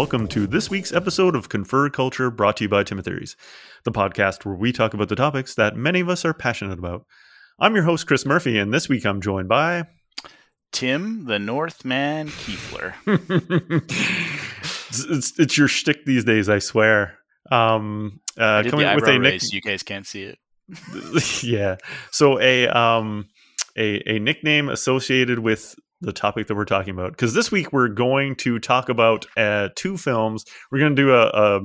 Hello, everyone, and welcome to this week's episode of Confer Culture brought to you by Timothy's, the podcast where we talk about the topics that many of us are passionate about. I'm your host, Chris Murphy, and this week I'm joined by. Tim the Northman Kiefler. it's, it's, it's your shtick these days, I swear. Um, uh, I did the eyebrow raise. You guys can't see it. yeah. So a um a a nickname associated with the topic that we're talking about because this week we're going to talk about uh, two films. We're going to do a, a,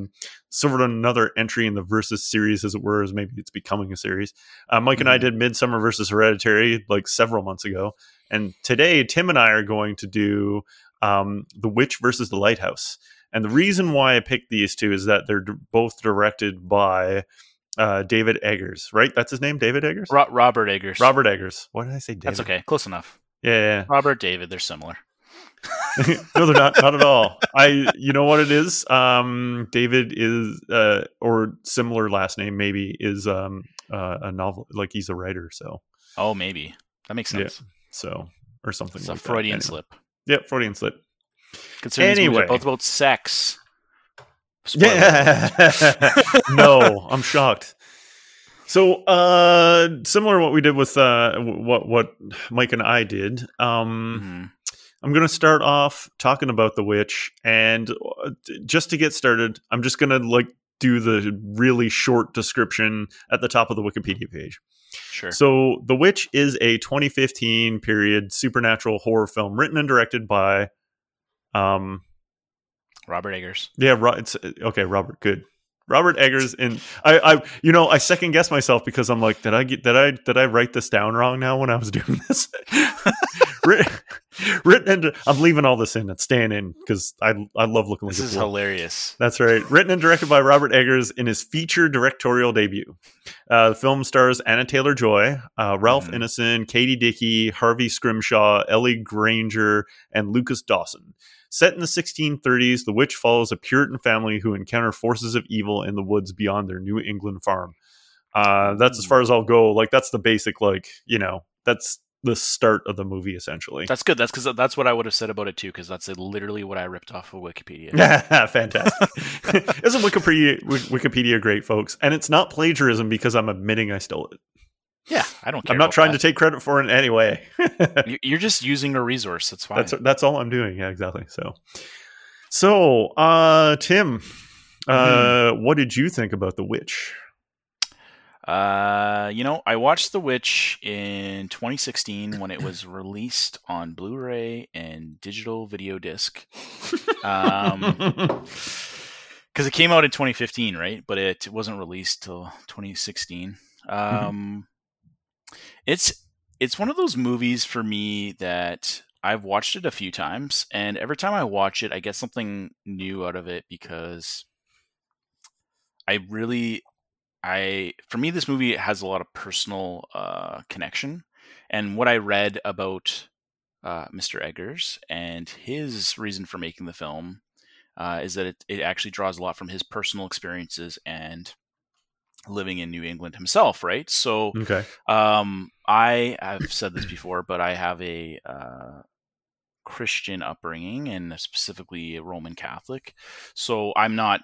sort of another entry in the versus series, as it were, as maybe it's becoming a series. Uh, Mike mm-hmm. and I mm-hmm. did Midsommar versus Hereditary like several months ago, and today Tim and I are going to do um, The Witch versus the Lighthouse. And the reason why I picked these two is that they're d- both directed by uh, David Eggers, right? That's his name, David Eggers. Ro- Robert Eggers. Robert Eggers. Why did I say David? That's okay. Close enough. Yeah, yeah. Robert, David, they're similar. no, they're not. Not at all. I, you know what it is. Um, David is, uh, or similar last name maybe is um uh, a novel. Like he's a writer. So. Oh, maybe that makes sense. Yeah, so or something. It's like a Freudian anyway. slip. Yep, Freudian slip. Considering anyway, both about sex. Spoiler. Yeah. no, I'm shocked. So, uh, similar to what we did with uh, what what Mike and I did. Um, mm-hmm. I'm going to start off talking about the witch, and uh, just to get started, I'm just going to like do the really short description at the top of the Wikipedia page. Sure. So, The Witch is a 2015 period supernatural horror film written and directed by um Robert Eggers. Yeah, it's okay, Robert, good. Robert Eggers and I, I you know I second guess myself because I'm like did I get did I did I write this down wrong now when I was doing this? Written and I'm leaving all this in. It's staying in because I I love looking this like is hilarious. That's right. Written and directed by Robert Eggers in his feature directorial debut. Uh, the film stars Anya Taylor Joy uh, Ralph mm-hmm. Ineson Katie Dickie Harvey Scrimshaw Ellie Grainger and Lucas Dawson Set in the 1630s, The Witch follows a Puritan family who encounter forces of evil in the woods beyond their New England farm. Uh, that's as far as I'll go. Like that's the basic, like you know, that's the start of the movie essentially. That's good. That's because that's what I would have said about it too. Because that's literally what I ripped off of Wikipedia. Fantastic. Isn't Wikipedia Wikipedia great, folks? And it's not plagiarism because I'm admitting I stole it. Yeah, I don't. I'm not trying that. to take credit for it in any way. You're just using a resource. That's fine. That's that's all I'm doing. Yeah, exactly. So, so uh, Tim, uh, mm-hmm. what did you think about The Witch? Uh, you know, I watched The Witch in 2016 when it was released on Blu-ray and digital video disc. Um, because it came out in 2015, right? But it wasn't released till 2016. Mm-hmm. Um, it's it's one of those movies for me that I've watched it a few times, and every time I watch it, I get something new out of it because I really, I for me, this movie has a lot of personal uh, connection, and what I read about uh, Mr. Eggers and his reason for making the film uh, is that it, it actually draws a lot from his personal experiences and living in New England himself, right? So, okay. um, I have said this before, but I have a uh, Christian upbringing and specifically a Roman Catholic. So I'm not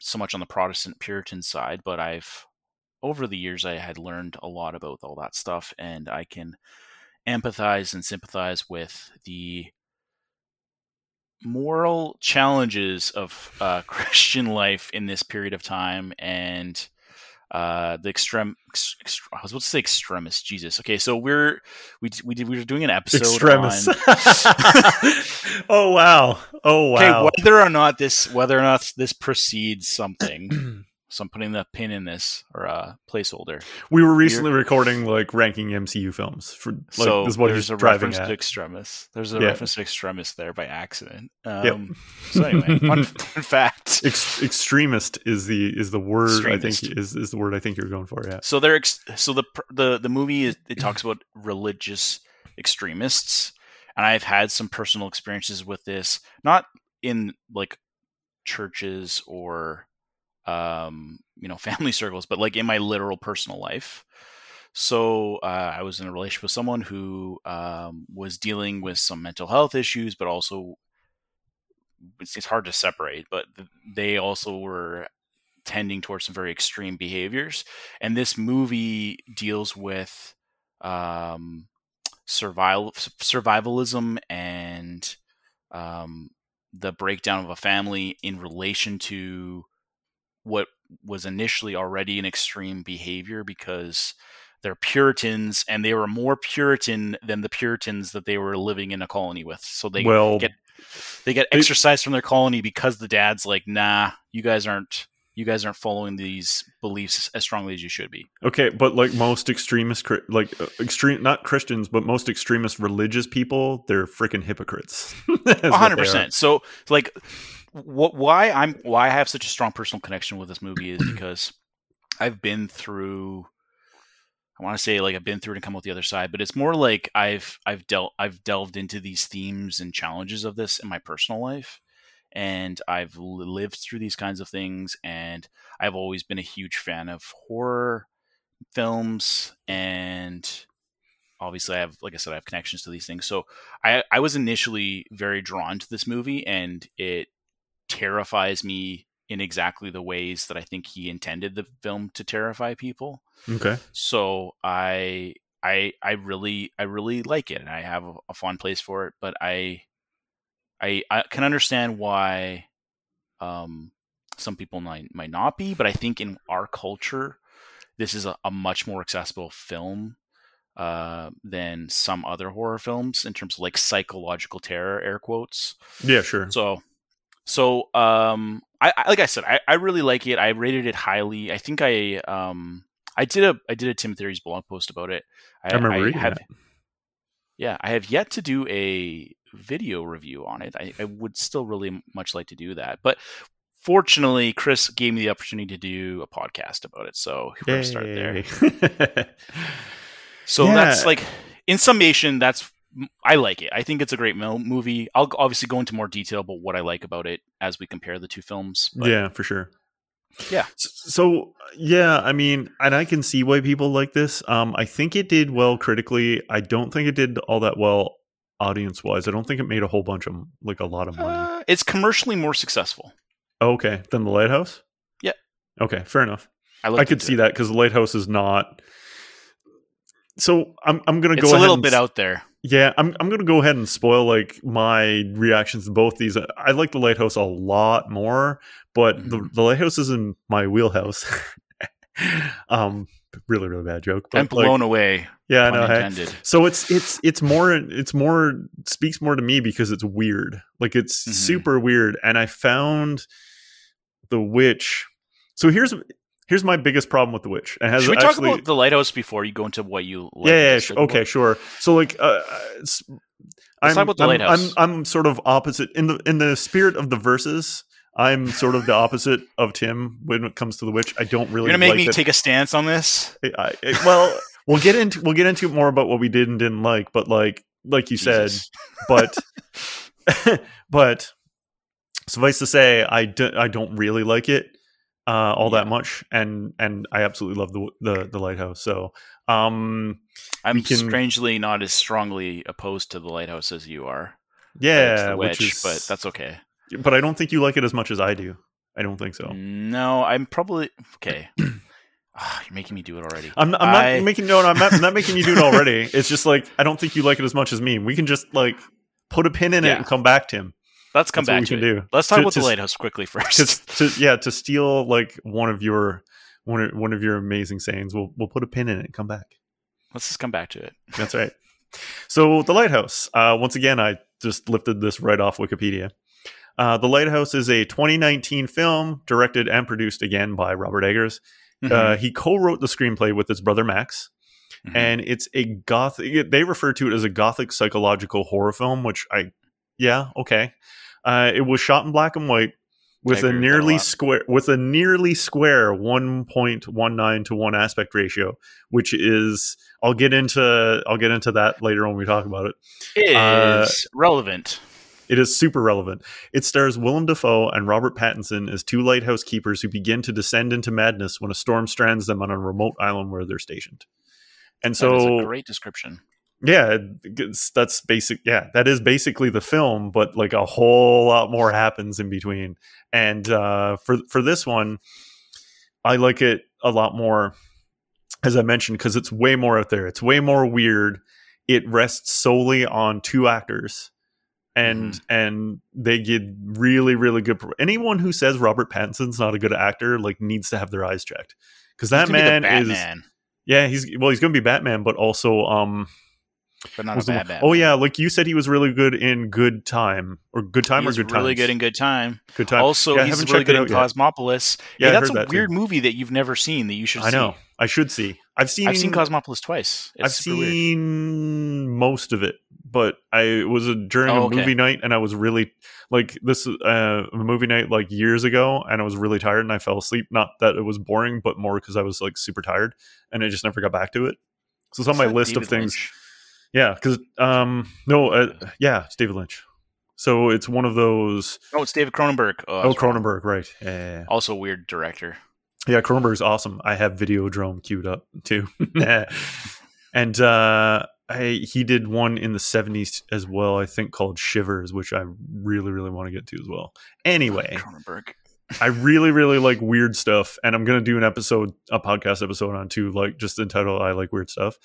so much on the Protestant Puritan side, but I've over the years I had learned a lot about all that stuff, and I can empathize and sympathize with the moral challenges of uh, Christian life in this period of time and uh the extreme ex, ex, I was about to say extremist Jesus. Okay so we're we we did we were doing an episode extremist on... oh wow. Oh wow. okay whether or not this whether or not this precedes something so I'm putting the pin in this or a uh, placeholder. We were recently recording like ranking MCU films for like so this is what there's a driving reference at. to Extremis. There's a yeah. reference to Extremis there by accident. Um, yep. So anyway, fun, fun fact: Ex- extremist is the is the word extremist. I think is is the word I think you're going for. Yeah. So they're ex- so the the the movie is, it talks about religious extremists, and I've had some personal experiences with this, not in like churches or um, you know, family circles, but like in my literal personal life. So uh, I was in a relationship with someone who um, was dealing with some mental health issues, but also it's, it's hard to separate, but they also were tending towards some very extreme behaviors. And this movie deals with um, survival survivalism and um, the breakdown of a family in relation to what was initially already an extreme behavior because they're Puritans and they were more Puritan than the Puritans that they were living in a colony with. So they well, get they get exercise from their colony because the dad's like, nah, you guys aren't you guys aren't following these beliefs as strongly as you should be. Okay, but like most extremist, like uh, extreme, not Christians, but most extremist religious people, they're freaking hypocrites. hundred percent. So, like, what? Why I'm why I have such a strong personal connection with this movie is because I've been through. I want to say like I've been through it and come out the other side, but it's more like I've I've dealt I've delved into these themes and challenges of this in my personal life and I've lived through these kinds of things, and I've always been a huge fan of horror films, and obviously I have, like I said, I have connections to these things. So I, I was initially very drawn to this movie, and it terrifies me in exactly the ways that I think he intended the film to terrify people. Okay. So I I I really I really like it and I have a, a fond place for it, but I I, I can understand why um, some people might might not be, but I think in our culture, this is a, a much more accessible film uh, than some other horror films in terms of like psychological terror, air quotes. Yeah, sure. So, so um, I, I like I said, I, I really like it. I rated it highly. I think I um I did a I did a Tim Theories blog post about it. I, I remember I reading have, that. Yeah, I have yet to do a video review on it. I, I would still really much like to do that, but fortunately, Chris gave me the opportunity to do a podcast about it, so we're start there. so yeah. that's like, in summation, that's I like it. I think it's a great movie. I'll obviously go into more detail about what I like about it as we compare the two films. yeah, for sure. Yeah. So yeah, I mean, and I can see why people like this. Um, I think it did well critically. I don't think it did all that well audience wise. I don't think it made a whole bunch of like a lot of money. Uh, it's commercially more successful. Okay, than the Lighthouse. Yeah. Okay, fair enough. I, I could see it. that because the Lighthouse is not. So I'm I'm gonna it's go. a little bit out there. Yeah, I'm I'm gonna go ahead and spoil like my reactions to both these. I like the Lighthouse a lot more, but mm-hmm. the the Lighthouse is in my wheelhouse. um, really really bad joke. But I'm blown like, away. Yeah, I know. Hey? So it's it's it's more it's more speaks more to me because it's weird. Like it's mm-hmm. super weird, and I found the witch. So here's here's my biggest problem with the witch. It has Should we actually, talk about the lighthouse before you go into what you? Like yeah, yeah okay, sure. So like, uh, I'm, about the I'm, lighthouse. I'm, I'm sort of opposite in the in the spirit of the verses. I'm sort of the opposite of Tim when it comes to the witch. I don't really. You're gonna make like me it. take a stance on this. I, I, well, we'll get into we'll get into more about what we did and didn't like, but like like you Jesus. said, but but suffice to say, I don't I don't really like it uh, all yeah. that much, and and I absolutely love the the, the lighthouse. So um, I'm can, strangely not as strongly opposed to the lighthouse as you are. Yeah, witch, is, but that's okay but I don't think you like it as much as I do. I don't think so. No, I'm probably okay. oh, you're making me do it already. I'm, I'm I... not making no, no, I'm not, I'm not making you do it already. It's just like I don't think you like it as much as me. We can just like put a pin in yeah. it and come back to him. Let's come That's back to it. Do. Let's talk to, about to, the lighthouse quickly first. To, to, yeah, to steal like one of your one of, one of your amazing sayings, we'll we'll put a pin in it and come back. Let's just come back to it. That's right. So the lighthouse. Uh, once again, I just lifted this right off Wikipedia. Uh, the Lighthouse is a 2019 film directed and produced again by Robert Eggers. Mm-hmm. Uh, he co-wrote the screenplay with his brother Max, mm-hmm. and it's a gothic. They refer to it as a gothic psychological horror film, which I, yeah, okay. Uh, it was shot in black and white with a nearly square with a nearly square 1.19 to 1 aspect ratio which is I'll get into I'll get into that later when we talk about it. It uh, is relevant. It is super relevant. It stars Willem Dafoe and Robert Pattinson as two lighthouse keepers who begin to descend into madness when a storm strands them on a remote island where they're stationed. And so, That's a great description. Yeah, it's, that's basic. Yeah, that is basically the film, but like a whole lot more happens in between. And uh, for for this one, I like it a lot more, as I mentioned, because it's way more out there. It's way more weird. It rests solely on two actors, and Mm-hmm. and they get really really good. Anyone who says Robert Pattinson's not a good actor like needs to have their eyes checked because that gonna be man is yeah he's well he's gonna be Batman, but also um but not a bad Batman. oh yeah, like you said, he was really good in Good Time or Good Time he or Good Time. really Times? good in Good Time. Good Time. Also, Yeah, he's haven't really good in. Cosmopolis. Yeah, hey, that's a that too. weird movie that you've never seen that you should I see. know. I should see. I've seen. I've seen Cosmopolis twice. It's I've super weird. seen most of it, but I it was a, during Oh, a okay. movie night, and I was really like this uh, a movie night like years ago, and I was really tired, and I fell asleep. Not that it was boring, but more because I was like super tired, and I just never got back to it. So it's on It's my list of things. Lynch. Yeah, because um, no, uh, yeah, it's David Lynch. So it's one of those. Oh, it's David Cronenberg. Oh, Oh. Cronenberg, right? Yeah, yeah, yeah. Also, a weird director. Yeah, Cronenberg's awesome. I have Videodrome queued up too. and uh I, he did one in the 70s as well, I think called Shivers, which I really, really want to get to as well. Anyway, Cronenberg. I really, really like weird stuff, and I'm gonna do an episode, a podcast episode on too, like just entitled "I Like Weird Stuff."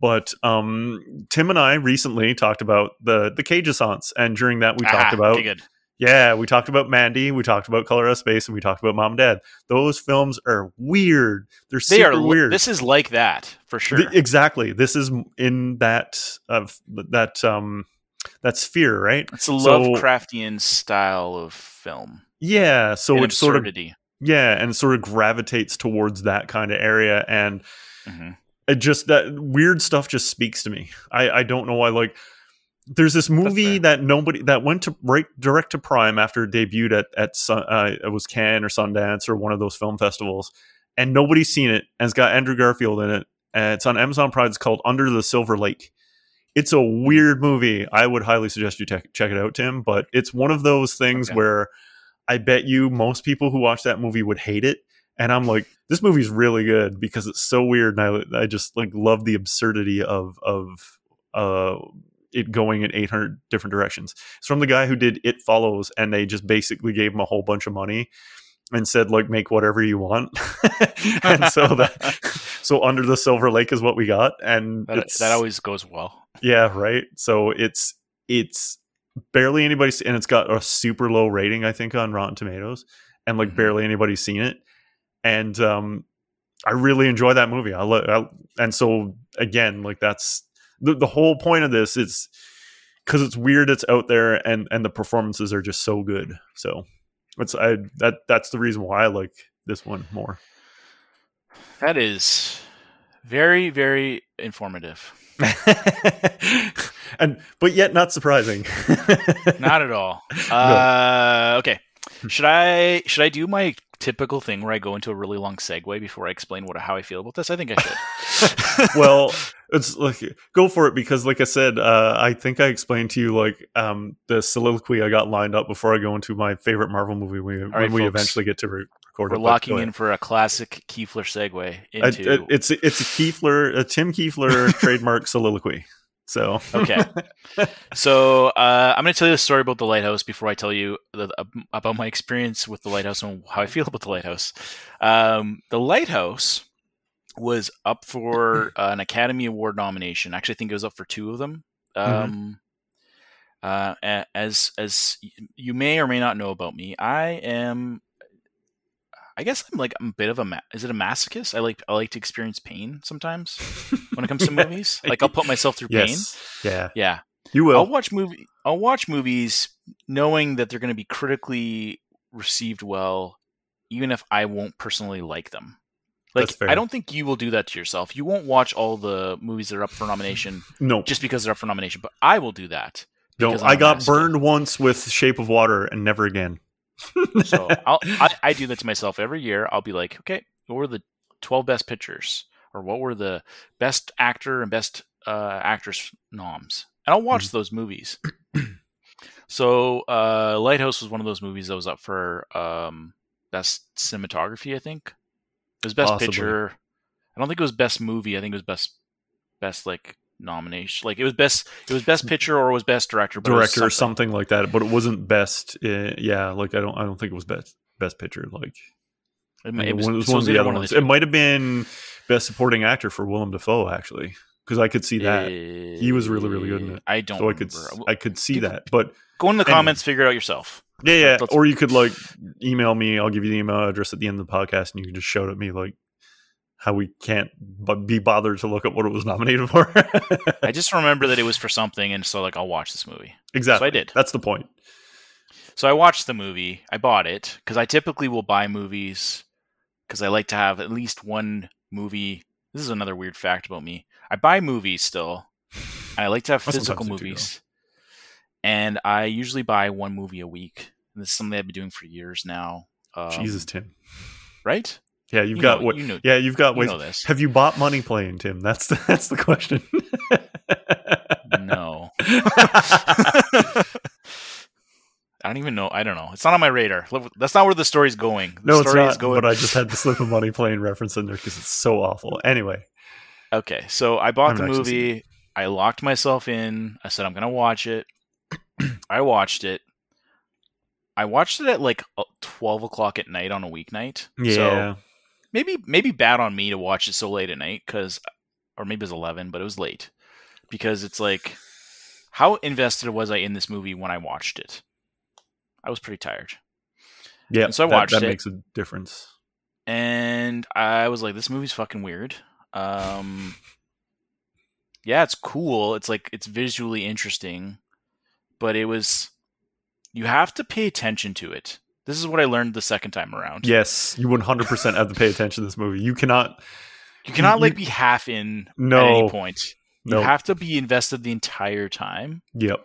But um, Tim and I recently talked about the the Cageassance, and during that we talked Ah, about good. yeah, we talked about Mandy, we talked about Color Out of Space, and we talked about Mom and Dad. Those films are weird. They're They super are weird. This is like that for sure. Th- exactly. This is in that of that um that sphere, right? it's a so- Lovecraftian style of film. Yeah. So and it sort of yeah, and sort of gravitates towards that kind of area, and Mhm. It just that weird stuff just speaks to me. I I don't know why. Like, there's this movie that nobody that went to right direct to Prime after it debuted at at Sun, uh, it was Cannes or Sundance or one of those film festivals, and nobody's seen it. And it's got Andrew Garfield in it. And it's on Amazon Prime. It's called Under the Silver Lake. It's a weird movie. I would highly suggest you check check it out, Tim. But it's one of those things Okay. where I bet you most people who watch that movie would hate it. And I'm like, this movie's really good because it's so weird, and I, I just like love the absurdity of of uh it going in 800 different directions. It's from the guy who did It Follows, and they just basically gave him a whole bunch of money and said like make whatever you want. and so that so Under the Silver Lake is what we got, and That, that always goes well. yeah, right. So it's it's barely anybody's and it's got a super low rating, I think, on Rotten Tomatoes, and like Mhm. barely anybody's seen it. And um, I really enjoy that movie. I, lo- I and so again, like that's the the whole point of this is because it's weird, it's out there, and and the performances are just so good. So it's I that that's the reason why I like this one more. That is very, very informative. and but yet not surprising. Not at all. Uh, okay. Should I should I do my typical thing where I go into a really long segue before I explain what how I feel about this? I think I should. well, it's like go for it because, like I said, uh, I think I explained to you like um, the soliloquy I got lined up before I go into my favorite Marvel movie when, when right, we folks. eventually get to re- record We're it. Locking in for a classic Kiefler segue I- into. I- it's it's a Kiefler, a Tim Kiefler trademark soliloquy. So Okay. so uh, I'm going to tell you a story about the lighthouse before I tell you the, about my experience with the lighthouse and how I feel about the lighthouse. Um, the lighthouse was up for uh, an Academy Award nomination. Actually, I think it was up for two of them. Um, uh, as as you may or may not know about me, I am. I guess I'm like I'm a bit of a ma- is it a masochist? I like I like to experience pain sometimes when it comes to movies. Like I'll put myself through pain. yes, yeah, Yeah, you will. I'll watch movie. I'll watch movies knowing that they're going to be critically received well, even if I won't personally like them. Like That's fair. I don't think you will do that to yourself. You won't watch all the movies that are up for nomination No, just because they're up for nomination. But I will do that. no. I got burned once with Shape of Water and never again. So I'll, I, I do that to myself every year. I'll be like, okay, what were the twelve best pictures, or what were the best actor and best uh, actress noms, and I'll watch those movies. so uh, Lighthouse was one of those movies that was up for um, best cinematography. I think it was best Possibly. picture. I don't think it was best movie. I think it was best best like nomination. Like it was best it was best picture or it was best director. But it was director or something like that, but it wasn't best. Uh, yeah, like I don't, I don't think it was best best picture. Like It, I mi- mean, it was, one, it was one of the other one ones. the It might have been best supporting actor for Willem Dafoe actually, because I could see that. He was really, really good in it. I don't so I could, remember. I could see People- that. But Go in the anyway. comments, figure it out yourself. yeah, yeah. Or you could like email me. I'll give you the email address at the end of the podcast, and you can just shout at me like how we can't but be bothered to look up what it was nominated for. I just remember that it was for something, and so like I'll watch this movie. exactly. So I did. That's the point. So I watched the movie. I bought it because I typically will buy movies because I like to have at least one movie. This is another weird fact about me. I buy movies still. And I like to have physical movies. And I usually buy one movie a week. And this is something I've been doing for years now. Um, Jesus, Tim. Right? Yeah, you've You got know- what? you know- yeah, you've got You know this. Have you bought Money Plane, Tim? That's the that's the question. No. I don't even know. I don't know. It's not on my radar. That's not where the story's going. The no, it's not. is going. But I just had the slip of Money Plane reference in there because it's so awful. Anyway, Okay, so I bought haven't the movie. I locked myself in. I said I'm gonna watch it. I watched it. I watched it at like uh, twelve o'clock at night on a weeknight. yeah, So maybe maybe bad on me to watch it so late at night because, or maybe it was eleven, but it was late because it's like, how invested was I in this movie when I watched it? I was pretty tired. yeah. And so I that, watched that it. makes a difference. and I was like, "This movie's fucking weird." Um, yeah, it's cool. It's like it's visually interesting, but it was you have to pay attention to it. This is what I learned the second time around. Yes, you 100 percent have to pay attention to this movie. You cannot. you cannot like be half in No. at any point. No. You have to be invested the entire time. Yep.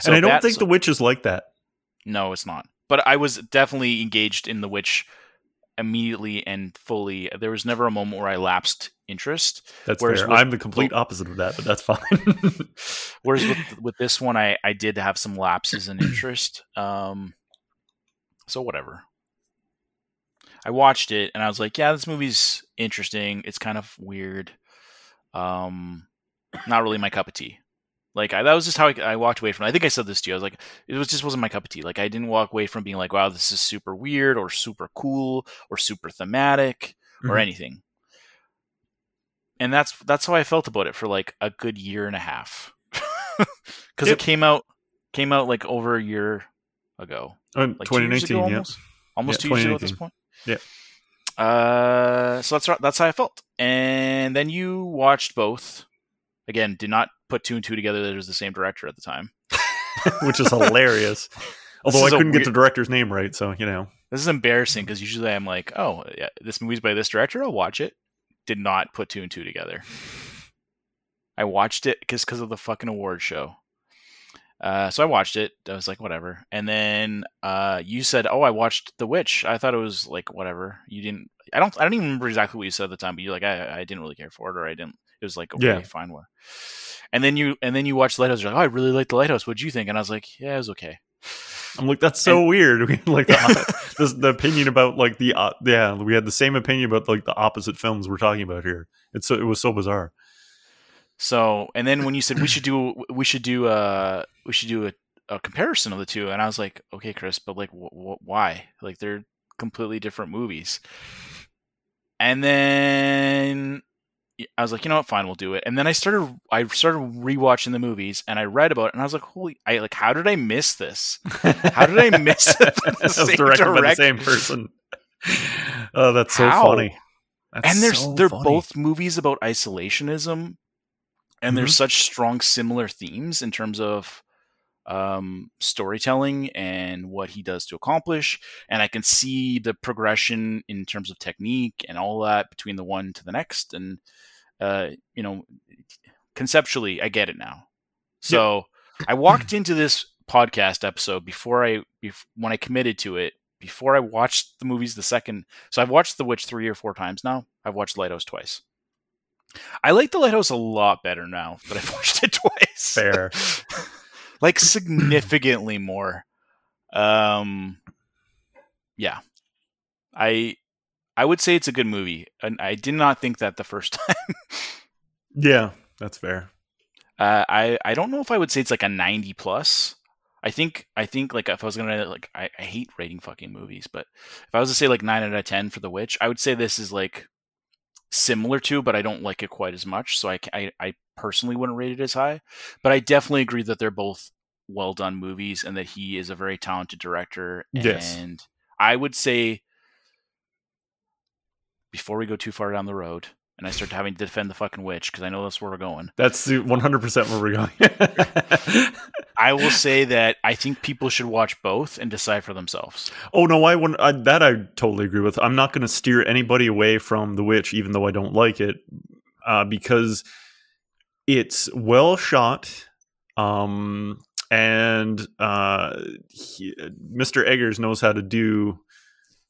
So and I don't think The Witch is like that. No, it's not. But I was definitely engaged in The Witch immediately and fully. There was never a moment where I lapsed interest. That's Whereas fair. with- I'm the complete opposite of that, but that's fine. Whereas with with this one, I I did have some lapses in interest. Um, so whatever. I watched it and I was like, yeah, this movie's interesting. It's kind of weird. Um, not really my cup of tea. Like I, that was just how I, I walked away from. it. I think I said this to you. I was like, it was just wasn't my cup of tea. Like I didn't walk away from being like, wow, this is super weird or super cool or super thematic or Mhm. anything. And that's that's how I felt about it for like a good year and a half. Because Yep. it came out came out like over a year ago, And like two years 2019, ago, yeah. almost, almost Yeah, two years ago at this point. Yeah. Uh, so that's that's how I felt. And then you watched both. Again, did not put two and two together. That it was the same director at the time. which is hilarious. Although I couldn't get the director's name right, so you know. This is embarrassing because usually I'm like, oh, yeah, this movie's by this director. I'll watch it. Did not put two and two together. I watched it because because of the fucking award show. Uh, so I watched it. I was like, whatever. And then uh, you said, "Oh, I watched The Witch." I thought it was like whatever. You didn't. I don't. I don't even remember exactly what you said at the time. But you're like, I, I didn't really care for it, or I didn't. It was like, okay, Yeah. fine, one. And then you and then you watched Lighthouse. You're like, oh, I really liked the Lighthouse. What'd you think? And I was like, yeah, it was okay. I'm like, that's so weird. We had, like the, this, the opinion about like the uh, yeah, we had the same opinion about like the opposite films we're talking about here. It's so it was so bizarre. So, and then when you said we should do, we should do, uh, we should do a, a comparison of the two, and I was like, okay, Chris, but like, wh- wh- why? Like, they're completely different movies. And then I was like, you know what, fine, we'll do it. And then I started, I started rewatching the movies, and I read about it, and I was like, holy, I like, how did I miss this? How did I miss it? The That was same directed by the same person. Oh, that's so How? funny. That's and they're so they're funny. both movies about isolationism and there's Mhm. such strong similar themes in terms of um, storytelling and what he does to accomplish and i can see the progression in terms of technique and all that between the one to the next and uh, you know conceptually i get it now so i walked into this podcast episode before i bef- when i committed to it before i watched the movies the second so I've watched The Witch three or four times now. I've watched Lighthouse twice. I like The Lighthouse a lot better now that I've watched it twice. fair. like significantly more. Um, yeah, I I would say it's a good movie, and I did not think that the first time. Yeah, that's fair. Uh, I I don't know if I would say it's like a ninety plus. I think I think like if I was gonna like I, I hate rating fucking movies, but if I was to say like nine out of ten for The Witch, I would say this is like similar to, but I don't like it quite as much. So I, I, I personally wouldn't rate it as high. But I definitely agree that they're both well done movies and that he is a very talented director. Yes. And I would say before we go too far down the road and I start having to defend the fucking witch because I know that's where we're going. That's one hundred percent where we're going. I will say that I think people should watch both and decide for themselves. oh no, I. I, that I totally agree with. I'm not going to steer anybody away from The Witch, even though I don't like it, uh, because it's well shot, um, and uh, he, Mr. Eggers knows how to do.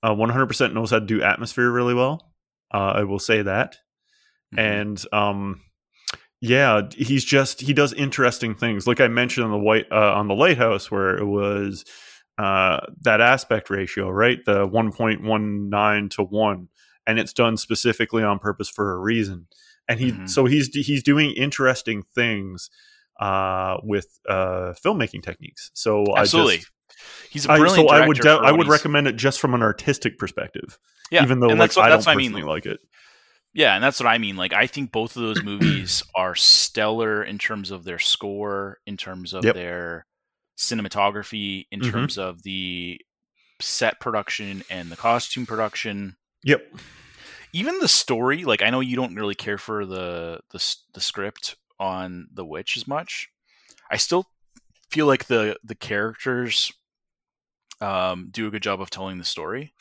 Uh, 100% knows how to do atmosphere really well. Uh, I will say that. Mhm. and um yeah he's just he does interesting things like i mentioned on the white uh, on the lighthouse where it was uh that aspect ratio right the 1.19 to 1 and it's done specifically on purpose for a reason and he Mhm. so he's he's doing interesting things uh with uh filmmaking techniques so Absolutely. i just He's a I, brilliant so i would de- i would recommend it just from an artistic perspective yeah, even though like what, i don't what I personally mean. like it Yeah, and that's what I mean. Like, I think both of those movies are stellar in terms of their score, in terms of Yep. their cinematography, in Mhm. terms of the set production and the costume production. yep Even the story. Like, I know you don't really care for the the, the script on The Witch as much. I still feel like the the characters um, do a good job of telling the story.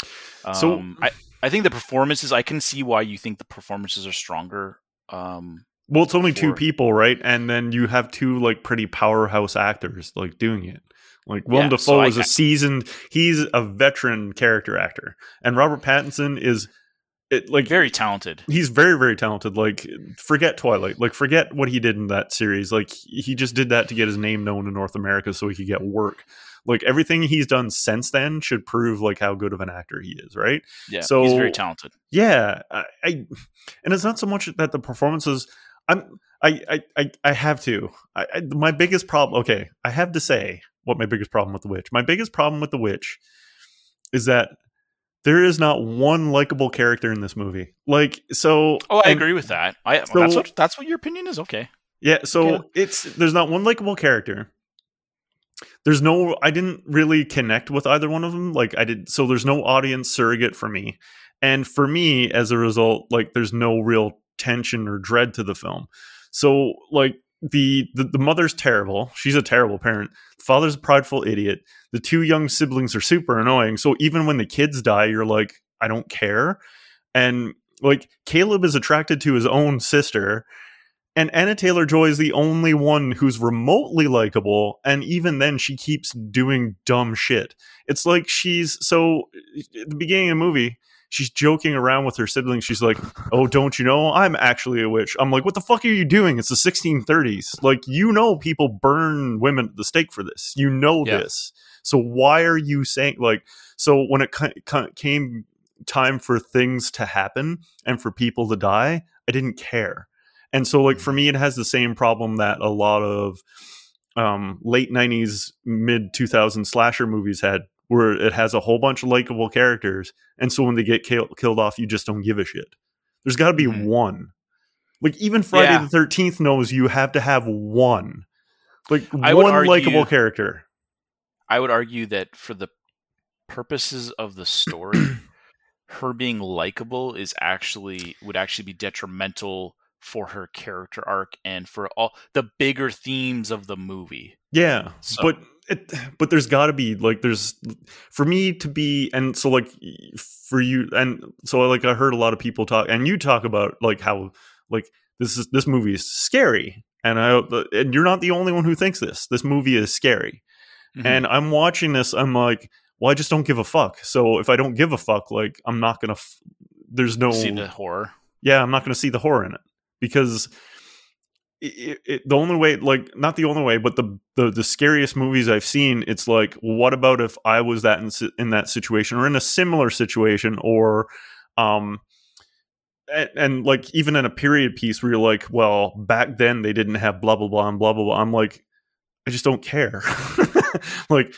Um, So- I I think the performances. I can see why you think the performances are stronger. Um, Well, it's only two people, right? And then you have two like pretty powerhouse actors like doing it. Like Willem Yeah, so Dafoe I is a seasoned, he's a veteran character actor, and Robert Pattinson is it like very talented. he's very very talented. Like forget Twilight, like forget what he did in that series. Like he just did that to get his name known in North America so he could get work. Like everything he's done since then should prove like how good of an actor he is, right? Yeah, So- he's very talented. yeah I, I and it's not so much that the performances i'm i i i, I have to I, I my biggest problem okay i have to say what my biggest problem with the witch my biggest problem with the witch is that there is not one likable character in this movie like so Oh, I and- agree with that. I So- that's what that's what your opinion is. Okay. yeah so Yeah. it's there's not one likable character there's no i didn't really connect with either one of them. Like i did so there's no audience surrogate for me. And for me as a result like there's no real tension or dread to the film. So like the, the the mother's terrible. She's a terrible parent. Father's a prideful idiot. The two young siblings are super annoying. So even when the kids die you're like i don't care. And like caleb is attracted to his own sister and Anya Taylor Joy is the only one who's remotely likable, and even then, she keeps doing dumb shit. It's like she's so at the beginning of the movie, she's joking around with her siblings. She's like, "Oh, don't you know I'm actually a witch?" I'm like, "What the fuck are you doing? It's the 1630s. Like, you know, people burn women at the stake for this. You know Yeah. this. So why are you saying like? So when it came time for things to happen and for people to die, I didn't care." And so, like for me, it has the same problem that a lot of um, late '90s, mid 2000s slasher movies had, where it has a whole bunch of likable characters, and so when they get kill- killed off, you just don't give a shit. There's got to be Mhm. one. Like even Friday Yeah. the Thirteenth knows you have to have one, like I one likable character. I would argue that for the purposes of the story, her being likable is actually would actually be detrimental for her character arc and for all the bigger themes of the movie. Yeah, So- but it, but there's got to be like there's for me to be and so like for you and so like I heard a lot of people talk and you talk about like how like this is this movie is scary and I and you're not the only one who thinks this. This movie is scary. Mhm. And I'm watching this I'm like well I just don't give a fuck. So if I don't give a fuck like I'm not going to f- there's no see the horror. yeah, I'm not going to see the horror in it because it, it, the only way, like, not the only way, but the, the the scariest movies I've seen, it's like, what about if I was that in, in that situation or in a similar situation, or, um, and, and, like even in a period piece where you're like, well, back then they didn't have blah blah blah and blah blah blah. I'm like, I just don't care. like,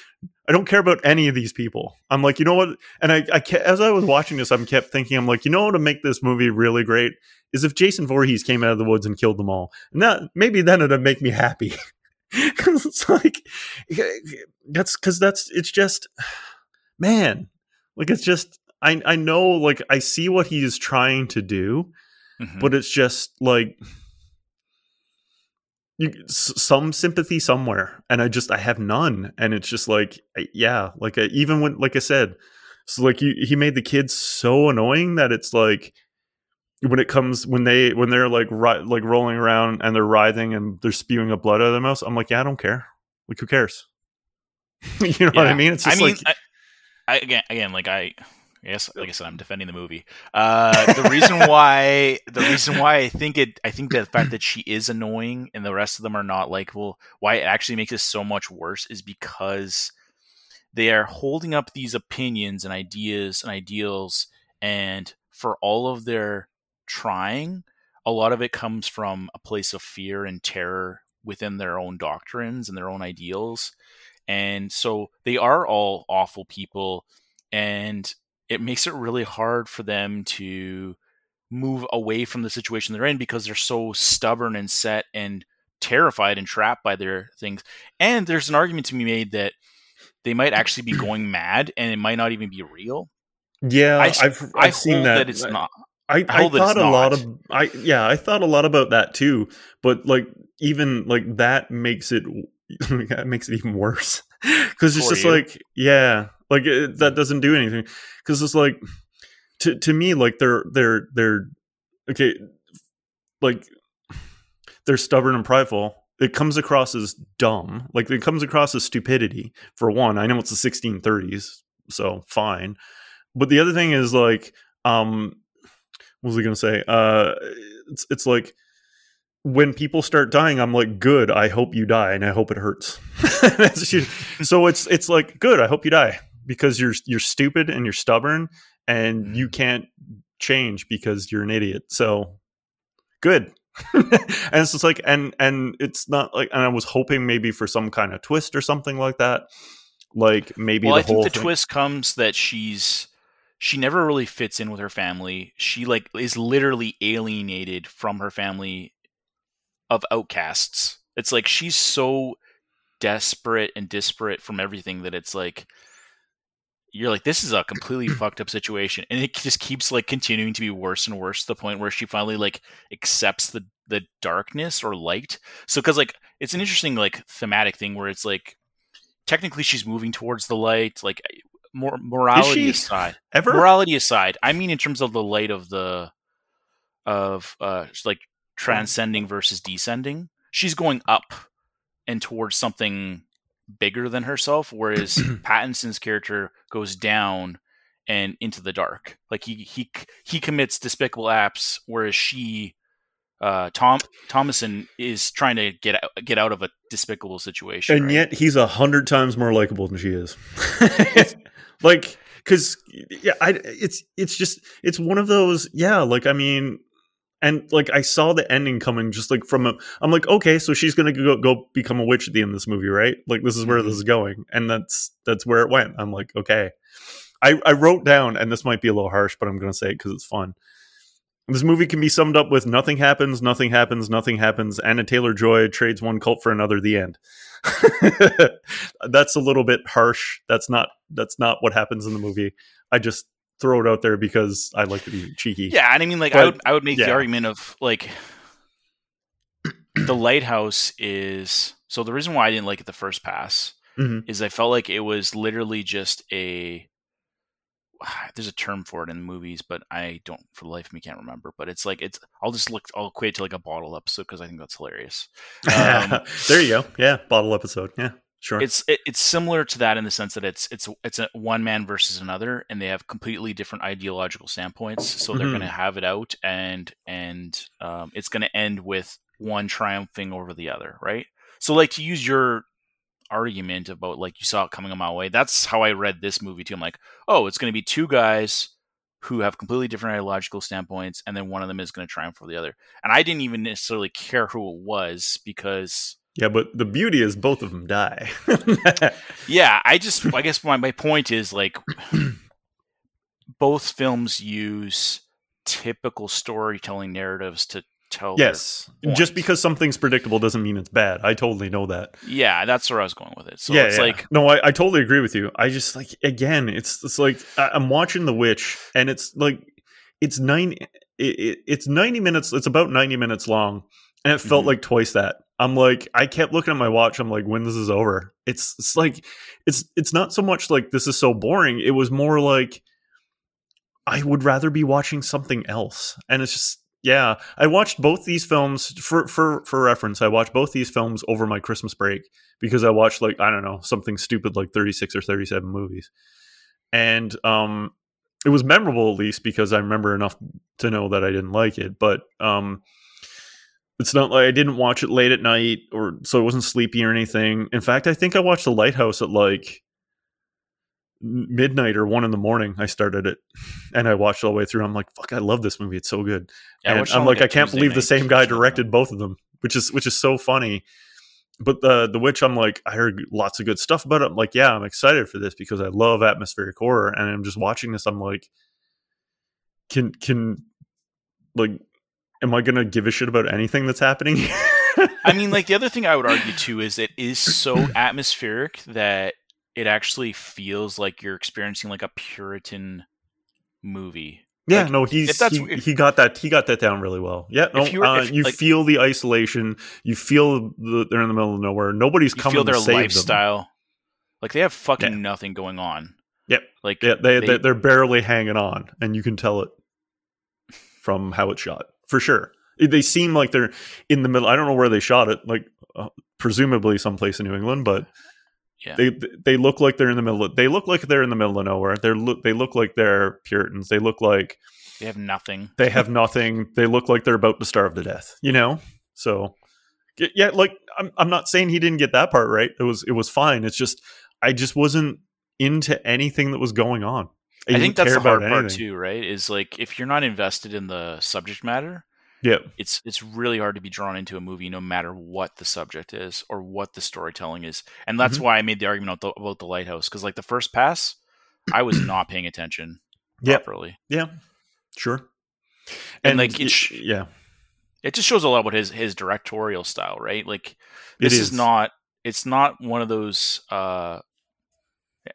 I don't care about any of these people. I'm like, you know what? And I, I kept, as I was watching this, I'm kept thinking, I'm like, you know what to make this movie really great is if Jason Voorhees came out of the woods and killed them all. And that maybe then it'd make me happy. Cause it's like that's because that's it's just man, like it's just I I know like I see what he's trying to do, mm-hmm. but it's just like you, some sympathy somewhere and i just i have none and it's just like yeah like I, even when like i said so like you, he made the kids so annoying that it's like when it comes when they when they're like ri- like rolling around and they're writhing and they're spewing up blood out of their mouth i'm like yeah i don't care. Like who cares? You know yeah. what i mean? It's just I mean, like I, I, again again like i Yes, like I said, I'm defending the movie. Uh, the reason why, the reason why I think it, I think the fact that she is annoying and the rest of them are not likable, why it actually makes it so much worse is because they are holding up these opinions and ideas and ideals, and for all of their trying, a lot of it comes from a place of fear and terror within their own doctrines and their own ideals, and so they are all awful people and it makes it really hard for them to move away from the situation they're in because they're so stubborn and set and terrified and trapped by their things. And there's an argument to be made that they might actually be going mad and it might not even be real. Yeah, I, have I've, I've seen that. that. It's not. I, I, I thought a not. lot of I yeah I thought a lot about that too, but like even like that makes it that makes it even worse because it's just you. like yeah like it, that doesn't do anything. Because it's like to to me like they're they're they're okay like they're stubborn and prideful. It comes across as dumb. Like it comes across as stupidity for one. I know it's the 1630s so fine. But the other thing is like um what was i gonna say? Uh it's it's like when people start dying i'm like good i hope you die and i hope it hurts. So it's it's like good i hope you die because you're you're stupid and you're stubborn and you mm-hmm. can't change because you're an idiot. So good. and it's just like and and it's not like and I was hoping maybe for some kind of twist or something like that. Like maybe well, the I think the thing- twist comes that she's she never really fits in with her family. She like is literally alienated from her family of outcasts. It's like she's so desperate and disparate from everything that it's like you're like, this is a completely fucked up situation, and it just keeps like continuing to be worse and worse to the point where she finally like accepts the the darkness or light. So because like it's an interesting like thematic thing where it's like technically she's moving towards the light, like more morality aside. Ever morality aside, I mean in terms of the light of the of uh like transcending versus descending, she's going up and towards something bigger than herself, whereas Pattinson's character goes down and into the dark. Like he he he commits despicable acts, whereas she, uh, Tom Thomasin is trying to get out, get out of a despicable situation. And right? yet he's a hundred times more likable than she is. like because yeah, I it's it's just it's one of those yeah. Like I mean, and like I saw the ending coming just like from a I'm like okay so she's going to go go become a witch at the end of this movie right? Like this is where mm-hmm. this is going. And that's that's where it went. I'm like okay. I I wrote down and this might be a little harsh but I'm going to say it cuz it's fun. This movie can be summed up with nothing happens nothing happens nothing happens Anya Taylor-Joy trades one cult for another the end. That's a little bit harsh. That's not that's not what happens in the movie. I just throw it out there because I like to be cheeky. Yeah, and I mean, like, but, I would I would make yeah. the argument of like the lighthouse is so the reason why I didn't like it the first pass mm-hmm. is I felt like it was literally just a there's a term for it in movies, but I don't for the life of me can't remember. But it's like it's I'll just look I'll equate it to like a bottle episode because I think that's hilarious. Um, there you go. Yeah, bottle episode. Yeah. Sure. It's it, it's similar to that in the sense that it's it's it's a one man versus another, and they have completely different ideological standpoints. So they're mm-hmm. going to have it out, and and um, it's going to end with one triumphing over the other, right? So like to use your argument about like you saw it coming a mile away, that's how I read this movie too. I'm like, oh, it's going to be two guys who have completely different ideological standpoints, and then one of them is going to triumph over the other. And I didn't even necessarily care who it was because Yeah, but the beauty is both of them die. Yeah, I just I guess my, my point is like both films use typical storytelling narratives to tell yes, just because something's predictable doesn't mean it's bad. I totally know that. Yeah, that's where I was going with it. So yeah, it's yeah. like no, I, I totally agree with you. I just like again, it's it's like I, I'm watching The Witch, and it's like it's nine, it, it, it's ninety minutes. It's about ninety minutes long, and it felt Mhm. like twice that. I'm like, I kept looking at my watch. I'm like, when this is over? It's it's like it's it's not so much like this is so boring. It was more like I would rather be watching something else, and it's just. Yeah, I watched both these films for for for reference. I watched both these films over my Christmas break because I watched like I don't know something stupid like 36 or 37 movies, and um, it was memorable at least because I remember enough to know that I didn't like it. But um, it's not like I didn't watch it late at night or so I wasn't sleepy or anything. In fact, I think I watched The Lighthouse at like midnight or one in the morning. I started it and I watched all the way through. I'm like, fuck, I love this movie. It's so good. yeah, and I'm like, I can't Tuesday believe the same guy directed both of them, which is which is so funny. But the the witch, I'm like, I heard lots of good stuff about it. I'm like, yeah, I'm excited for this because I love atmospheric horror, and I'm just watching this. I'm like, can can like, am I gonna give a shit about anything that's happening? I mean, like the other thing I would argue too is it is so atmospheric that it actually feels like you're experiencing like a Puritan movie. yeah, like, no, he's he, he got that he got that down really well. Yeah, no, you were- uh, if, you like- feel the isolation, you feel the, they're in the middle of nowhere. Nobody's You coming feel their to save them. lifestyle. Like they have fucking Yeah. nothing going on. Yep. Like Yeah, They- they they're barely hanging on, and you can tell it from how it's shot for sure. They seem like they're in the middle. I don't know where they shot it, like uh, presumably someplace in New England, but Yeah. they they look like they're in the middle. Of, they look like they're in the middle of nowhere. They're look they look like they're Puritans. They look like they have nothing. they have nothing. They look like they're about to starve to death. You know, so yeah, like I'm I'm not saying he didn't get that part right. It was it was fine. It's just I just wasn't into anything that was going on. I, think that's the hard part anything. too, right? Is like if you're not invested in the subject matter, Yeah, it's it's really hard to be drawn into a movie no matter what the subject is or what the storytelling is. And that's Mhm. why I made the argument about the, about the lighthouse cuz like the first pass I was not paying attention Yep. properly. yeah, sure. And, like, it sh- yeah, It just shows a lot about his his directorial style, right? Like this is. is. not it's not one of those uh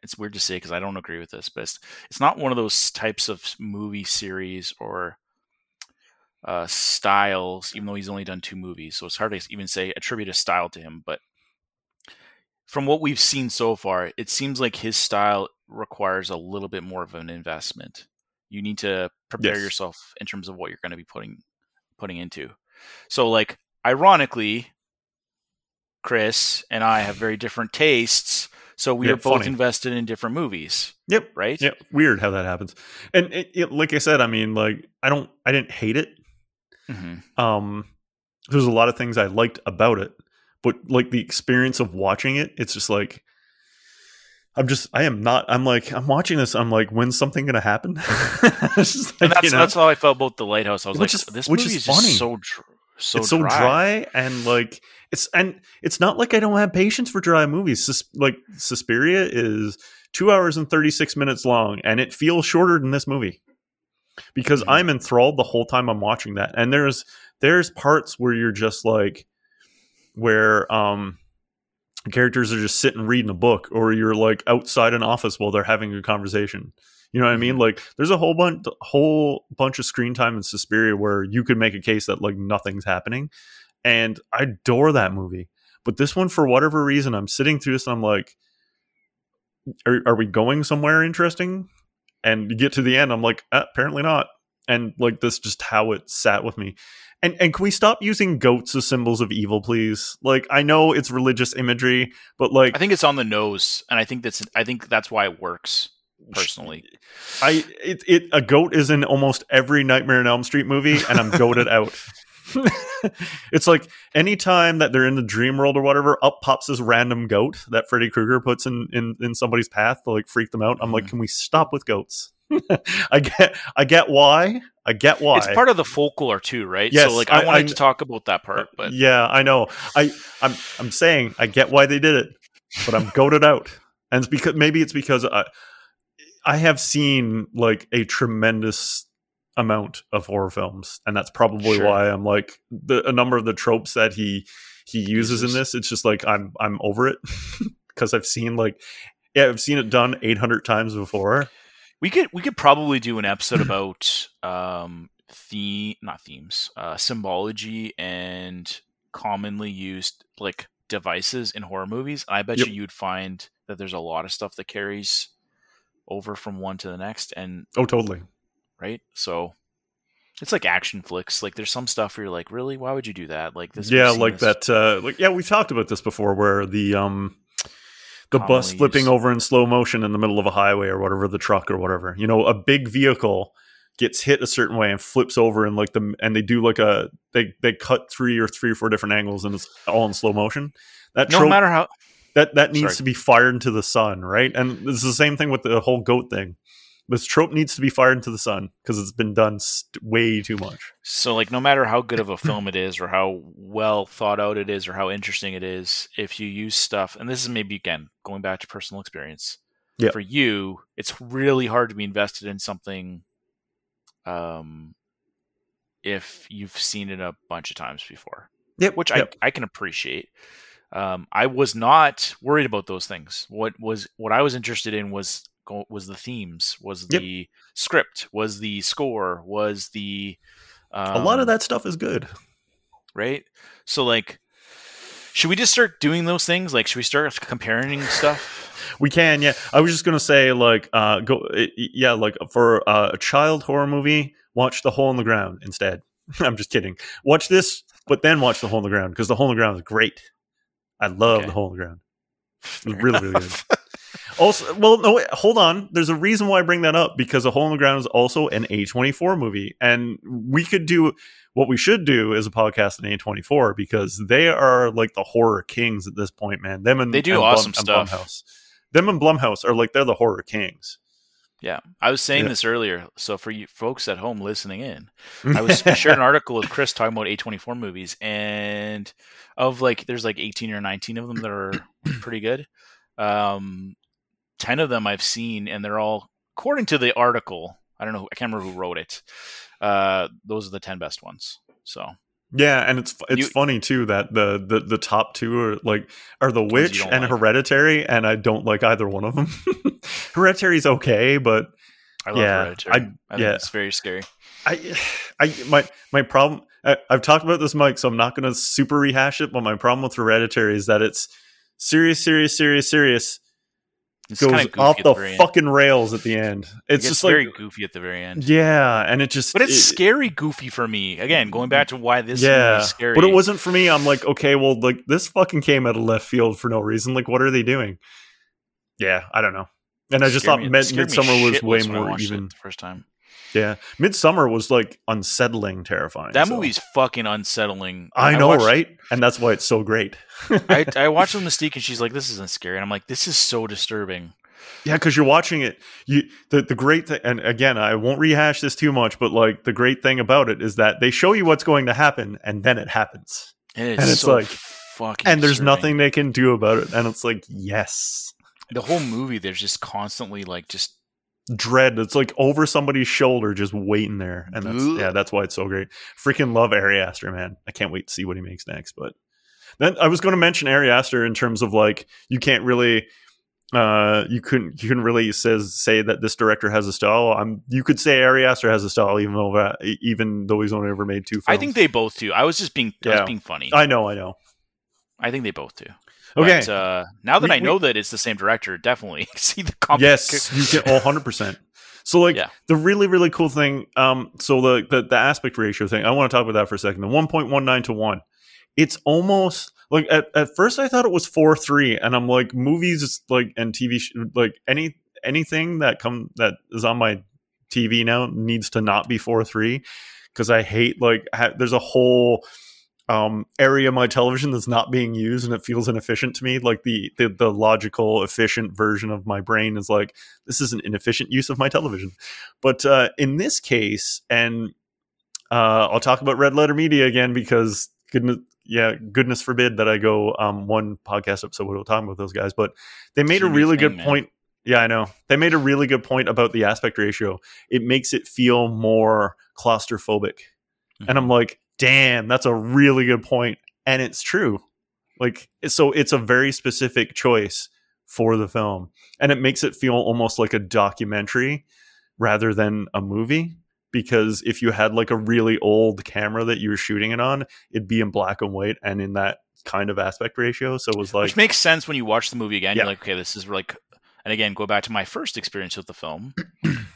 it's weird to say because I don't agree with this, but it's, it's not one of those types of movie series or uh, styles. Even though he's only done two movies, so it's hard to even say attribute a style to him. But from what we've seen so far, it seems like his style requires a little bit more of an investment. You need to prepare Yes. yourself in terms of what you're going to be putting putting into. So, like, ironically, Chris and I have very different tastes, so we Yeah, are both funny. invested in different movies, yep, right? yeah. Weird how that happens. And it, it, like I said, I mean, like I don't, I didn't hate it. hmm Um, there's a lot of things I liked about it, but like the experience of watching it, it's just like. I'm just, I am not, I'm like, I'm watching this. I'm like, when's something going to happen? Just like, that's you know, that's how I felt about the lighthouse. I was Which like, is- this which movie is is, funny. so dr- so it's so dry. dry and like it's and it's not like I don't have patience for dry movies. Sus- like Suspiria is two hours and thirty six minutes long, and it feels shorter than this movie because. I'm enthralled the whole time I'm watching that. And there's there's parts where you're just like where um characters are just sitting reading a book, or you're like outside an office while they're having a conversation. You know what I mean? Like, there's a whole bunch, whole bunch of screen time in Suspiria where you could make a case that like nothing's happening, and I adore that movie. But this one, for whatever reason, I'm sitting through this and I'm like, are, are we going somewhere interesting? And you get to the end, I'm like, "Ah, apparently not. And like this, just how it sat with me. And and can we stop using goats as symbols of evil, please? Like I know it's religious imagery, but like I think it's on the nose, and I think that's I think that's why it works personally. I it, it a goat is in almost every Nightmare on Elm Street movie, and I'm goaded out. it's like anytime that they're in the dream world or whatever, up pops this random goat that Freddy Krueger puts in, in in somebody's path to like freak them out. I'm like, Mhm. can we stop with goats? I get I get why. I get why. It's part of the folklore too, right? Yes, so like I, I- wanted I- to talk about that part, but yeah, I know. I I'm I'm saying I get why they did it, but I'm goaded out, and it's because maybe it's because I I have seen like a tremendous amount of horror films, and that's probably Sure. why I'm like the a number of the tropes that he he uses, in this. It's just like I'm I'm over it because I've seen like yeah I've seen it done 800 times before. we could we could probably do an episode about um the not themes, uh symbology and commonly used like devices in horror movies. I bet Yep. you you'd find that there's a lot of stuff that carries over from one to the next and Oh, totally. Right? So it's like action flicks. Like there's some stuff where you're like, really? Why would you do that? Like this? yeah like this- that uh like yeah we've talked about this before where the um the bus flipping used. over in slow motion in the middle of a highway or whatever the truck or whatever you know a big vehicle gets hit a certain way and flips over and like the and they do like a they they cut three or three or four different angles and it's all in slow motion that No trope, matter how that that needs Sorry. to be fired into the sun right and it's the same thing with the whole goat thing this trope needs to be fired into the sun because it's been done st- way too much So, like, no matter how good of a film it is, or how well thought out it is, or how interesting it is, if you use stuff, and this is maybe again going back to personal experience, Yep. for you, it's really hard to be invested in something, um, if you've seen it a bunch of times before, yep which yep. I I can appreciate. Um, I was not worried about those things. What was what I was interested in was was the themes, was Yep. the script, was the score, was the um, a lot of that stuff is good right? So like, should we just start doing those things? Like, should we start comparing stuff? We can, yeah. I was just gonna say, like, uh, go, yeah, like for uh, a child horror movie, watch The Hole in the Ground instead. I'm just kidding. Watch this, but then watch The Hole in the Ground because The Hole in the Ground is great. I love Okay. The Hole in the Ground. Fair really, really enough. Also, well, no, wait, hold on. There's a reason why I bring that up because A Hole in the Ground is also an A24 movie, and we could do what we should do as a podcast in A24 because they are like the horror kings at this point, man. Them and They do and awesome and stuff. Blumhouse. Them and Blumhouse are like they're the horror kings. yeah, I was saying Yeah. this earlier. So for you folks at home listening in, I was shared an article with Chris talking about A24 movies, and of like, there's like 18 or 19 of them that are pretty good. Um, 10 of them I've seen, and they're all according to the article. I don't know. I can't remember who wrote it. Uh, those are the 10 best ones. So Yeah, and it's it's You- funny too that the, the the top two are like are the witch and like. Hereditary, and I don't like either one of them. Hereditary's okay, but I love Yeah, Hereditary. I- I, yeah. it's very scary. I I my my problem. I, I've talked about this, Mike, so I'm not going to super rehash it. But my problem with Hereditary is that it's serious, serious, serious, serious. It's goes off at the very end. fucking rails at the end. It's gets just like very goofy at the very end. yeah, and it just But it's it- scary goofy for me. Again, going back to why this yeah, scary. but it wasn't for me. I'm like, okay, well, like this fucking came out of left field for no reason. Like, what are they doing? Yeah, I don't know. And I just thought Mid- me Midsommar was way more even. the first time. Yeah, Midsommar was like unsettling, terrifying. That so- movie's fucking unsettling. I know, watched- right? And that's why it's so great. I, I watched the Mystique and she's like, "This isn't scary," and I'm like, "This is so disturbing." Yeah, because you're watching it. You the the great thing, and again, I won't rehash this too much, but like the great thing about it is that they show you what's going to happen, and then it happens, And it's, And it's so like- fucking. and there's disturbing. nothing they can do about it, and it's like yes, The whole movie, there's just constantly like just dread. It's like over somebody's shoulder, just waiting there, and that's yeah, that's why it's so great. Freaking love Ari Aster, man. I can't wait to see what he makes next. But then I was going to mention Ari Aster in terms of like you can't really. Uh, you couldn't you couldn't really says say that this director has a style. I'm you could say Ari Aster has a style, even though that, even though he's only ever made two films. I think they both do. I was just being, I Yeah. was being funny. I know, I know. I think they both do. Okay. But, uh, now that We- I know that it's the same director, definitely see the comp. yes, you. Oh, 100 percent. So, like Yeah. the really, really cool thing. Um, so the, the the aspect ratio thing. I want to talk about that for a second. The 1.19 to one. It's almost like at, at first I thought it was four three, and I'm like movies like and TV sh- like any anything that come that is on my TV now needs to not be four three because I hate like ha- there's a whole um, area of my television that's not being used and it feels inefficient to me. Like the, the the logical, efficient version of my brain is like this is an inefficient use of my television. But uh, in this case, and uh, I'll talk about Red Letter Media again because goodness, yeah, goodness forbid that I go um, one podcast episode without talking about those guys. But they made a really good man. point. Yeah, I know. They made a really good point about the aspect ratio. It makes it feel more claustrophobic. And I'm like, damn, that's a really good point. And it's true. Like, so it's a very specific choice for the film. And it makes it feel almost like a documentary rather than a movie. Because if you had like a really old camera that you were shooting it on, it'd be in black and white and in that kind of aspect ratio. So it was like, Which makes sense when you watch the movie again. Yeah. You're like, okay, this is like, and again, go back to my first experience with the film.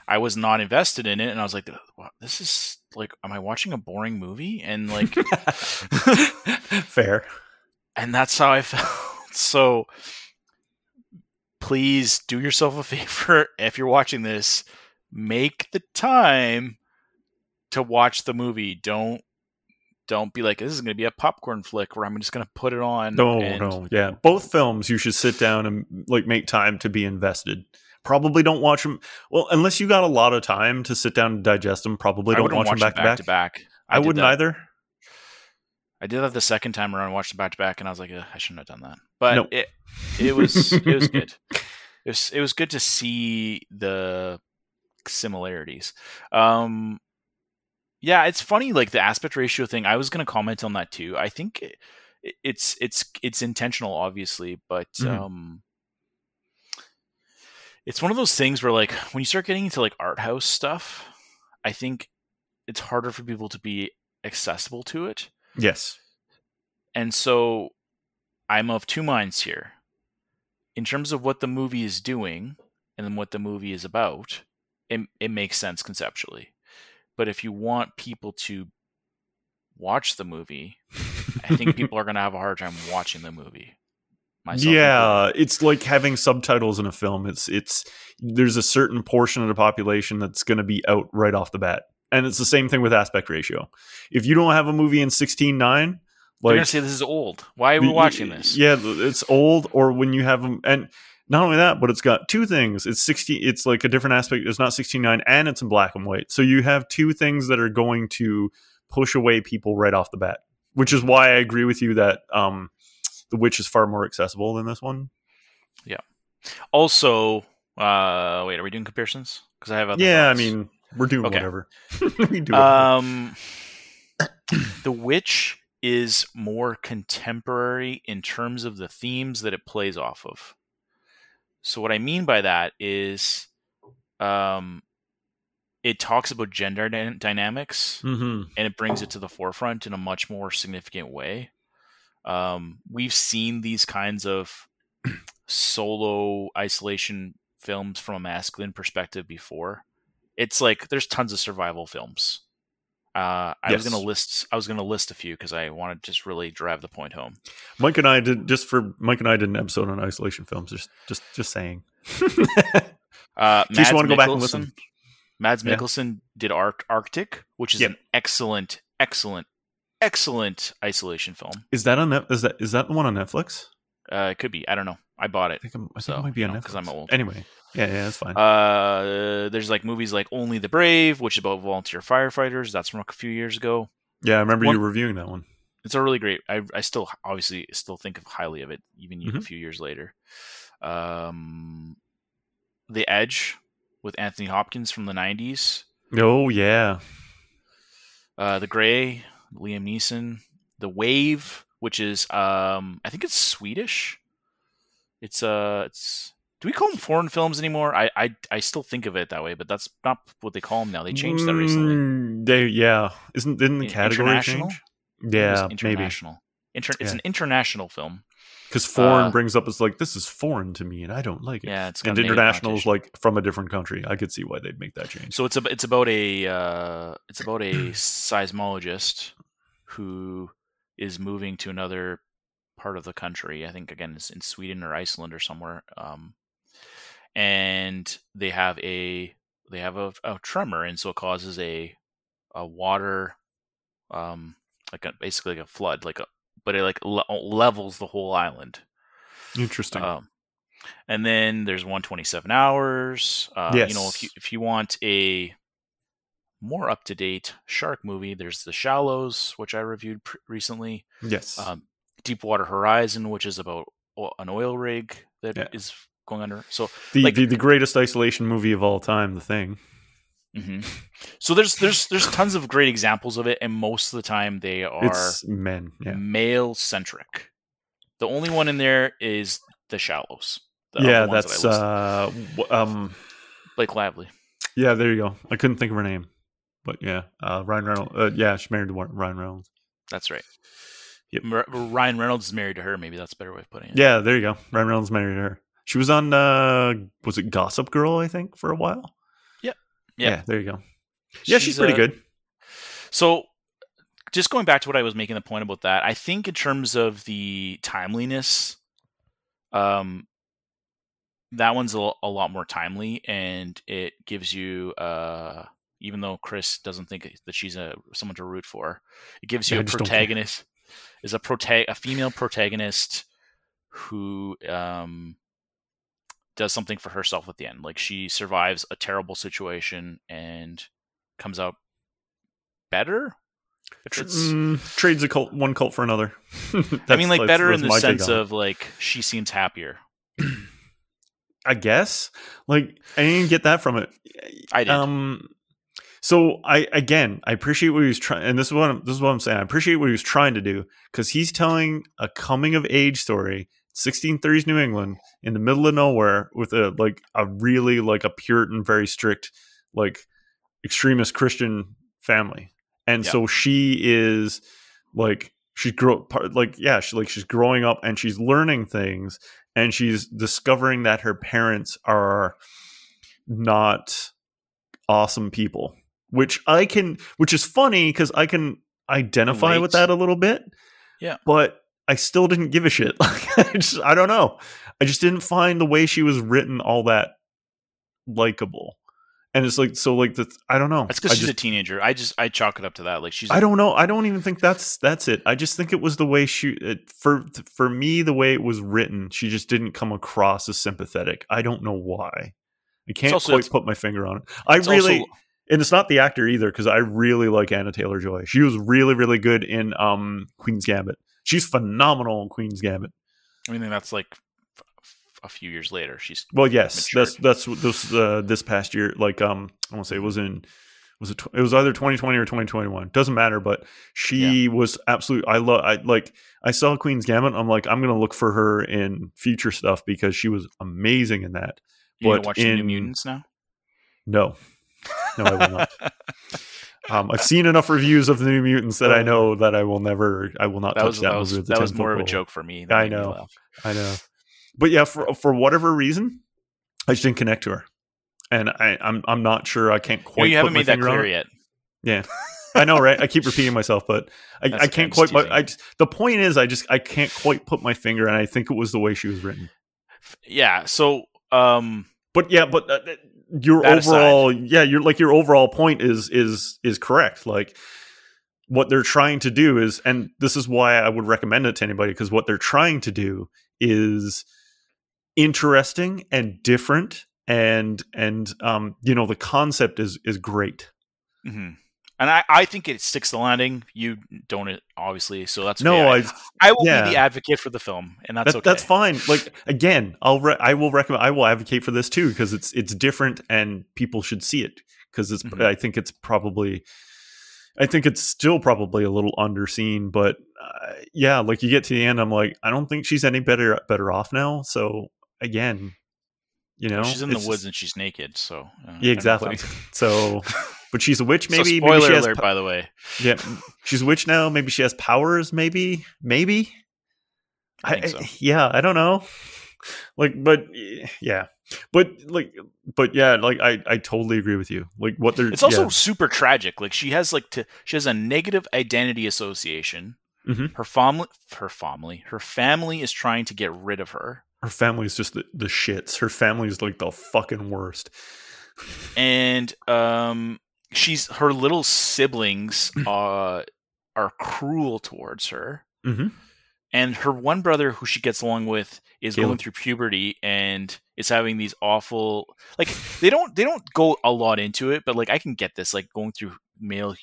I was not invested in it, and I was like, "Wow, this is like, am I watching a boring movie? And like, fair. and that's how I felt. So, please do yourself a favor if you're watching this, make the time to watch the movie. Don't don't be like this is going to be a popcorn flick where I'm just going to put it on. No, and- no, yeah. Both films, you should sit down and like make time to be invested. Probably don't watch them. Well, unless you got a lot of time to sit down and digest them. Probably don't wouldn't watch them back to back. to back. I, did wouldn't that. either. I did that the second time around, watched it back to back, and I was like, I shouldn't have done that. But No. it it was it was good. It was it was good to see the similarities. Um, yeah, it's funny like the aspect ratio thing. I was going to comment on that too. I think it, it's it's it's intentional, obviously, but Mhm. um, it's one of those things where like when you start getting into like art house stuff, I think it's harder for people to be accessible to it. Yes. And so I'm of two minds here. In terms of what the movie is doing and then what the movie is about, it, it makes sense conceptually. But if you want people to watch the movie, I think people are going to have a hard time watching the movie. Myself yeah, it's like having subtitles in a film. It's it's there's a certain portion of the population that's going to be out right off the bat, and it's the same thing with aspect ratio. If you don't have a movie in sixteen nine, They're going like to say this is old. Why are we watching this? Yeah, it's old, or when you have them, and not only that, but it's got two things. It's sixty. It's like a different aspect. It's not sixteen nine, and it's in black and white. So you have two things that are going to push away people right off the bat. Which is why I agree with you that um, the witch is far more accessible than this one. Yeah. Also, uh, wait, are we doing comparisons? Because I have other yeah, thoughts. I mean, we're doing Okay. whatever. we do. Um, the Witch is more contemporary in terms of the themes that it plays off of. So what I mean by that is, um, it talks about gender dy- dynamics hmm and it brings it to the forefront in a much more significant way. Um, we've seen these kinds of solo isolation films from a masculine perspective before. It's like there's tons of survival films. Uh, I was gonna list. I was gonna list a few because I want to just really drive the point home. Mike and I did just for Mike and I did an episode on isolation films. Just, just, just saying. Uh, Mads you want to go back and Mikkelsen- listen. Mads Yeah. Mikkelsen did Arc- Arctic, which is Yep. an excellent, excellent, excellent isolation film. Is that on Net- is that is that the one on Netflix? Uh, it could be. I don't know. I bought it. I think, I'm, I think So, it might be you on know, Netflix. 'cause I'm old. Anyway, yeah, yeah, that's fine. Uh, there's like movies like Only the Brave, which is about volunteer firefighters. That's from a few years ago. yeah, I remember one- you reviewing that one. It's a really great. I I still obviously still think of highly of it, even a Mhm. few years later. Um, The Edge with Anthony Hopkins from the '90s. Oh yeah, Uh, The Grey, Liam Neeson. The Wave, which is um, I think it's Swedish. It's uh, it's. Do we call them foreign films anymore? I, I I still think of it that way, but that's not what they call them now. They changed that recently. Mm, They yeah, isn't didn't the category change? Yeah, maybe international. Inter- It's an international film. because foreign Uh, brings up as like this is foreign to me and I don't like it. Yeah, it's and international is like from a different country. I could see why they'd make that change. So it's a, it's about a uh, it's about a seismologist who is moving to another part of the country. I think again it's in Sweden or Iceland or somewhere. Um, and they have a they have a, a tremor, and so it causes a a water um, like a, basically like a flood, like a but it like le- levels the whole island. Interesting. Um, and then there's 127 hours. Uh, yes. You know, if you if you want a more up to date shark movie, there's The Shallows, which I reviewed pr- recently. yes. Um, Deepwater Horizon, which is about o- an oil rig that is Yeah. going under. So the, like- the the greatest isolation movie of all time. The thing. hmm So there's there's there's tons of great examples of it, and most of the time they are It's men. Yeah. male centric. The only one in there is The Shallows. The yeah, that's that uh, um, Blake Lively. yeah. There you go. I couldn't think of her name, but yeah, uh, Ryan Reynolds. Uh, yeah, she's married to Ryan Reynolds. That's right. Yep. Ryan Reynolds is married to her. Maybe that's a better way of putting it. Yeah, there you go. Ryan Reynolds married her. She was on uh, was it Gossip Girl? I think for a while. Yeah. there you go. Yeah, she's, pretty uh, good. So, just going back to what I was making the point about that, I think in terms of the timeliness, um, that one's a, a lot more timely, and it gives you, uh, even though Chris doesn't think that she's a someone to root for, it gives you Yeah, a just don't care. protagonist, is a prota- a female protagonist who um does something for herself at the end. Like she survives a terrible situation and comes out better. Mm, trades a cult, one cult for another. I mean, like better in the sense of like she seems happier. I guess. Like I didn't get that from it. I did. Um so I again, I appreciate what he was trying and this is what I'm, this is what I'm saying. I appreciate what he was trying to do cuz he's telling a coming of age story, 1630s New England in the middle of nowhere with a like a really like a Puritan very strict like extremist Christian family. And Yeah. so she is like she's grow part like yeah, she like she's growing up and she's learning things and she's discovering that her parents are not awesome people which i can which is funny because i can identify with that a little bit Yeah. but i still didn't give a shit like i just i don't know i just didn't find the way she was written all that likable and it's like so like the i don't know That's because she's just- a teenager. I just I chalk it up to that. Like she's. I don't know. I don't even think that's that's it. I just think it was the way she it, for for me the way it was written. She just didn't come across as sympathetic. I don't know why. I can't also- quite put my finger on it. I really also- and it's not the actor either because I really like Anya Taylor-Joy. She was really really good in um Queen's Gambit. She's phenomenal in Queen's Gambit. I mean, that's like f- a few years later. She's Well, yes, Matured. that's that's this uh, this past year. Like um, I want to say it was in was it tw- it was either 2020 or 2021. Doesn't matter, but she was absolute. I love. I like. I saw Queen's Gambit. I'm like, I'm gonna look for her in future stuff because she was amazing in that. you but watch the New in- Mutants now. No, no, I will not. Um, I've seen enough reviews of the New Mutants that I know that I will never. I will not That touch was that, that was that was 10-foot more of a joke for me. I know. I know. But yeah, for for whatever reason, I just didn't connect to her, and I, I'm I'm not sure. I can't quite. you haven't made that clear yet. Yeah, I know, right? I keep repeating myself, but I, I can't quite. But I just, the point is, I just I can't quite put my finger, and I think it was the way she was written. Yeah. So, um, But yeah, but uh, your That aside. overall, yeah, your like your overall point is is is correct. Like what they're trying to do is, and this is why I would recommend it to anybody because what they're trying to do is interesting and different, and and um, you know, the concept is is great. mhm. And I, I think it sticks the landing. You don't, obviously. So that's No, okay. I I, will yeah. be the advocate for the film, and that's that, okay. that's fine. Like again, I'll re- I will recommend I will advocate for this too because it's it's different and people should see it because it's Mhm. I think it's probably I think it's still probably a little underseen, but uh, yeah, like you get to the end, I'm like I don't think she's any better better off now. So again, you know, she's in the woods just- and she's naked. So uh, yeah, don't know if exactly. So, but she's a witch. So Maybe spoiler maybe she alert, po- by the way. yeah, she's a witch now. Maybe she has powers. Maybe, maybe. I think so. yeah, I don't know. Like, but yeah, but like, but yeah, like I, I totally agree with you. Like, what they're It's also yeah. super tragic. Like she has like to, she has a negative identity association. Mhm. Her family, her family, her family is trying to get rid of her, her family's just the, the shits. Her family is like the fucking worst. and um, she's her little siblings. Uh, are cruel towards her. Mhm. And her one brother, who she gets along with, is going through puberty and is having these awful like they don't they don't go a lot into it, but like I can get this like going through male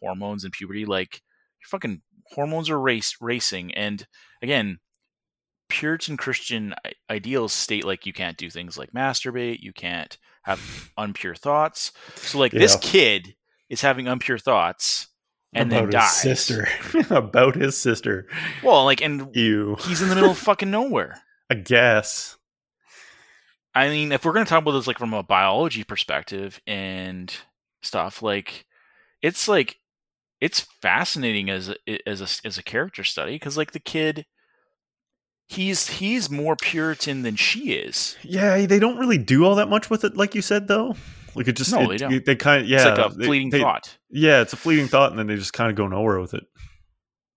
hormones and puberty, like your fucking hormones are race racing, and again, Puritan Christian ideals state like you can't do things like masturbate, you can't have unpure thoughts. So like this kid is having unpure thoughts and then dies. his sister. About his sister. Well, like and you, he's in the middle of fucking nowhere. I guess. I mean, if we're going to talk about this like from a biology perspective and stuff, like it's like it's fascinating as a, as a as a character study because like the kid, he's he's more Puritan than she is. Yeah, they don't really do all that much with it, like you said, though. Like it just No, it- they don't. They kind of yeah, it's like a fleeting they- thought. Yeah, it's a fleeting thought, and then they just kind of go nowhere with it,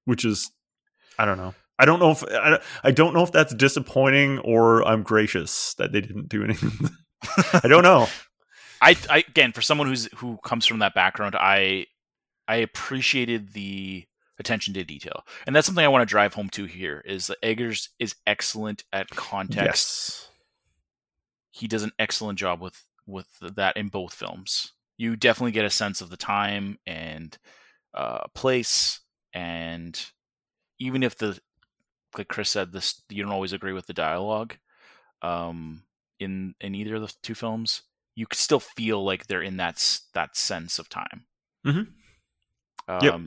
which is, I don't know. I don't know if I, don't- I don't know if that's disappointing or I'm gracious that they didn't do anything. I don't know. I, I again for someone who's who comes from that background, I I appreciated the attention to detail, and that's something I want to drive home to here. Is that Eggers is excellent at context. Yes. he does an excellent job with with that in both films. You definitely get a sense of the time and uh, place, and even if the like Chris said, this you don't always agree with the dialogue um, in in either of the two films. You could still feel like they're in that that sense of time. Mhm. Um, Yep.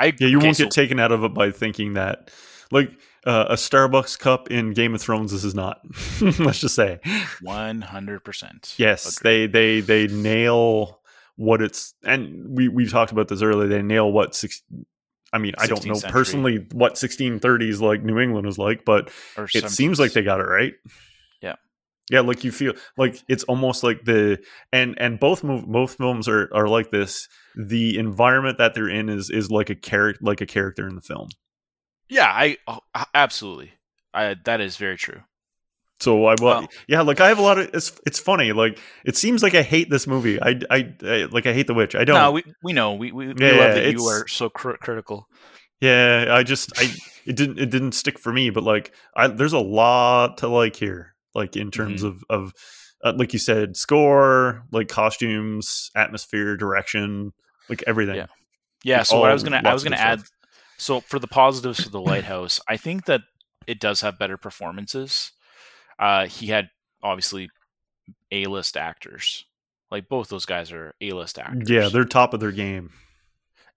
I Yeah, you okay, won't so- get taken out of it by thinking that, like uh, a Starbucks cup in Game of Thrones. This is not. Let's just say, One hundred percent. yes, they they they nail what it's, and we we talked about this earlier. They nail what six. I mean, I don't know century. personally what 1630s like New England was like, but Or it seems like they got it right. Yeah. Like you feel like it's almost like the and and both mov- both films are are like this. The environment that they're in is is like a character like a character in the film. Yeah, I oh, absolutely. I that is very true. So I well, Well- yeah, like I have a lot of it's it's funny. Like it seems like I hate this movie. I I, I like I hate the witch. I don't. No, we we know we we, we Yeah, love that you are so cr- critical. yeah, I just I it didn't it didn't stick for me. But like I there's a lot to like here. Like in terms of of uh, like you said, score, like costumes, atmosphere, direction, like everything. Yeah. Yeah. Like, So what I was gonna I was gonna add. stuff. So for the positives for the lighthouse, I think that it does have better performances. Uh, he had obviously a list actors. Like both those guys are a list actors. Yeah, they're top of their game.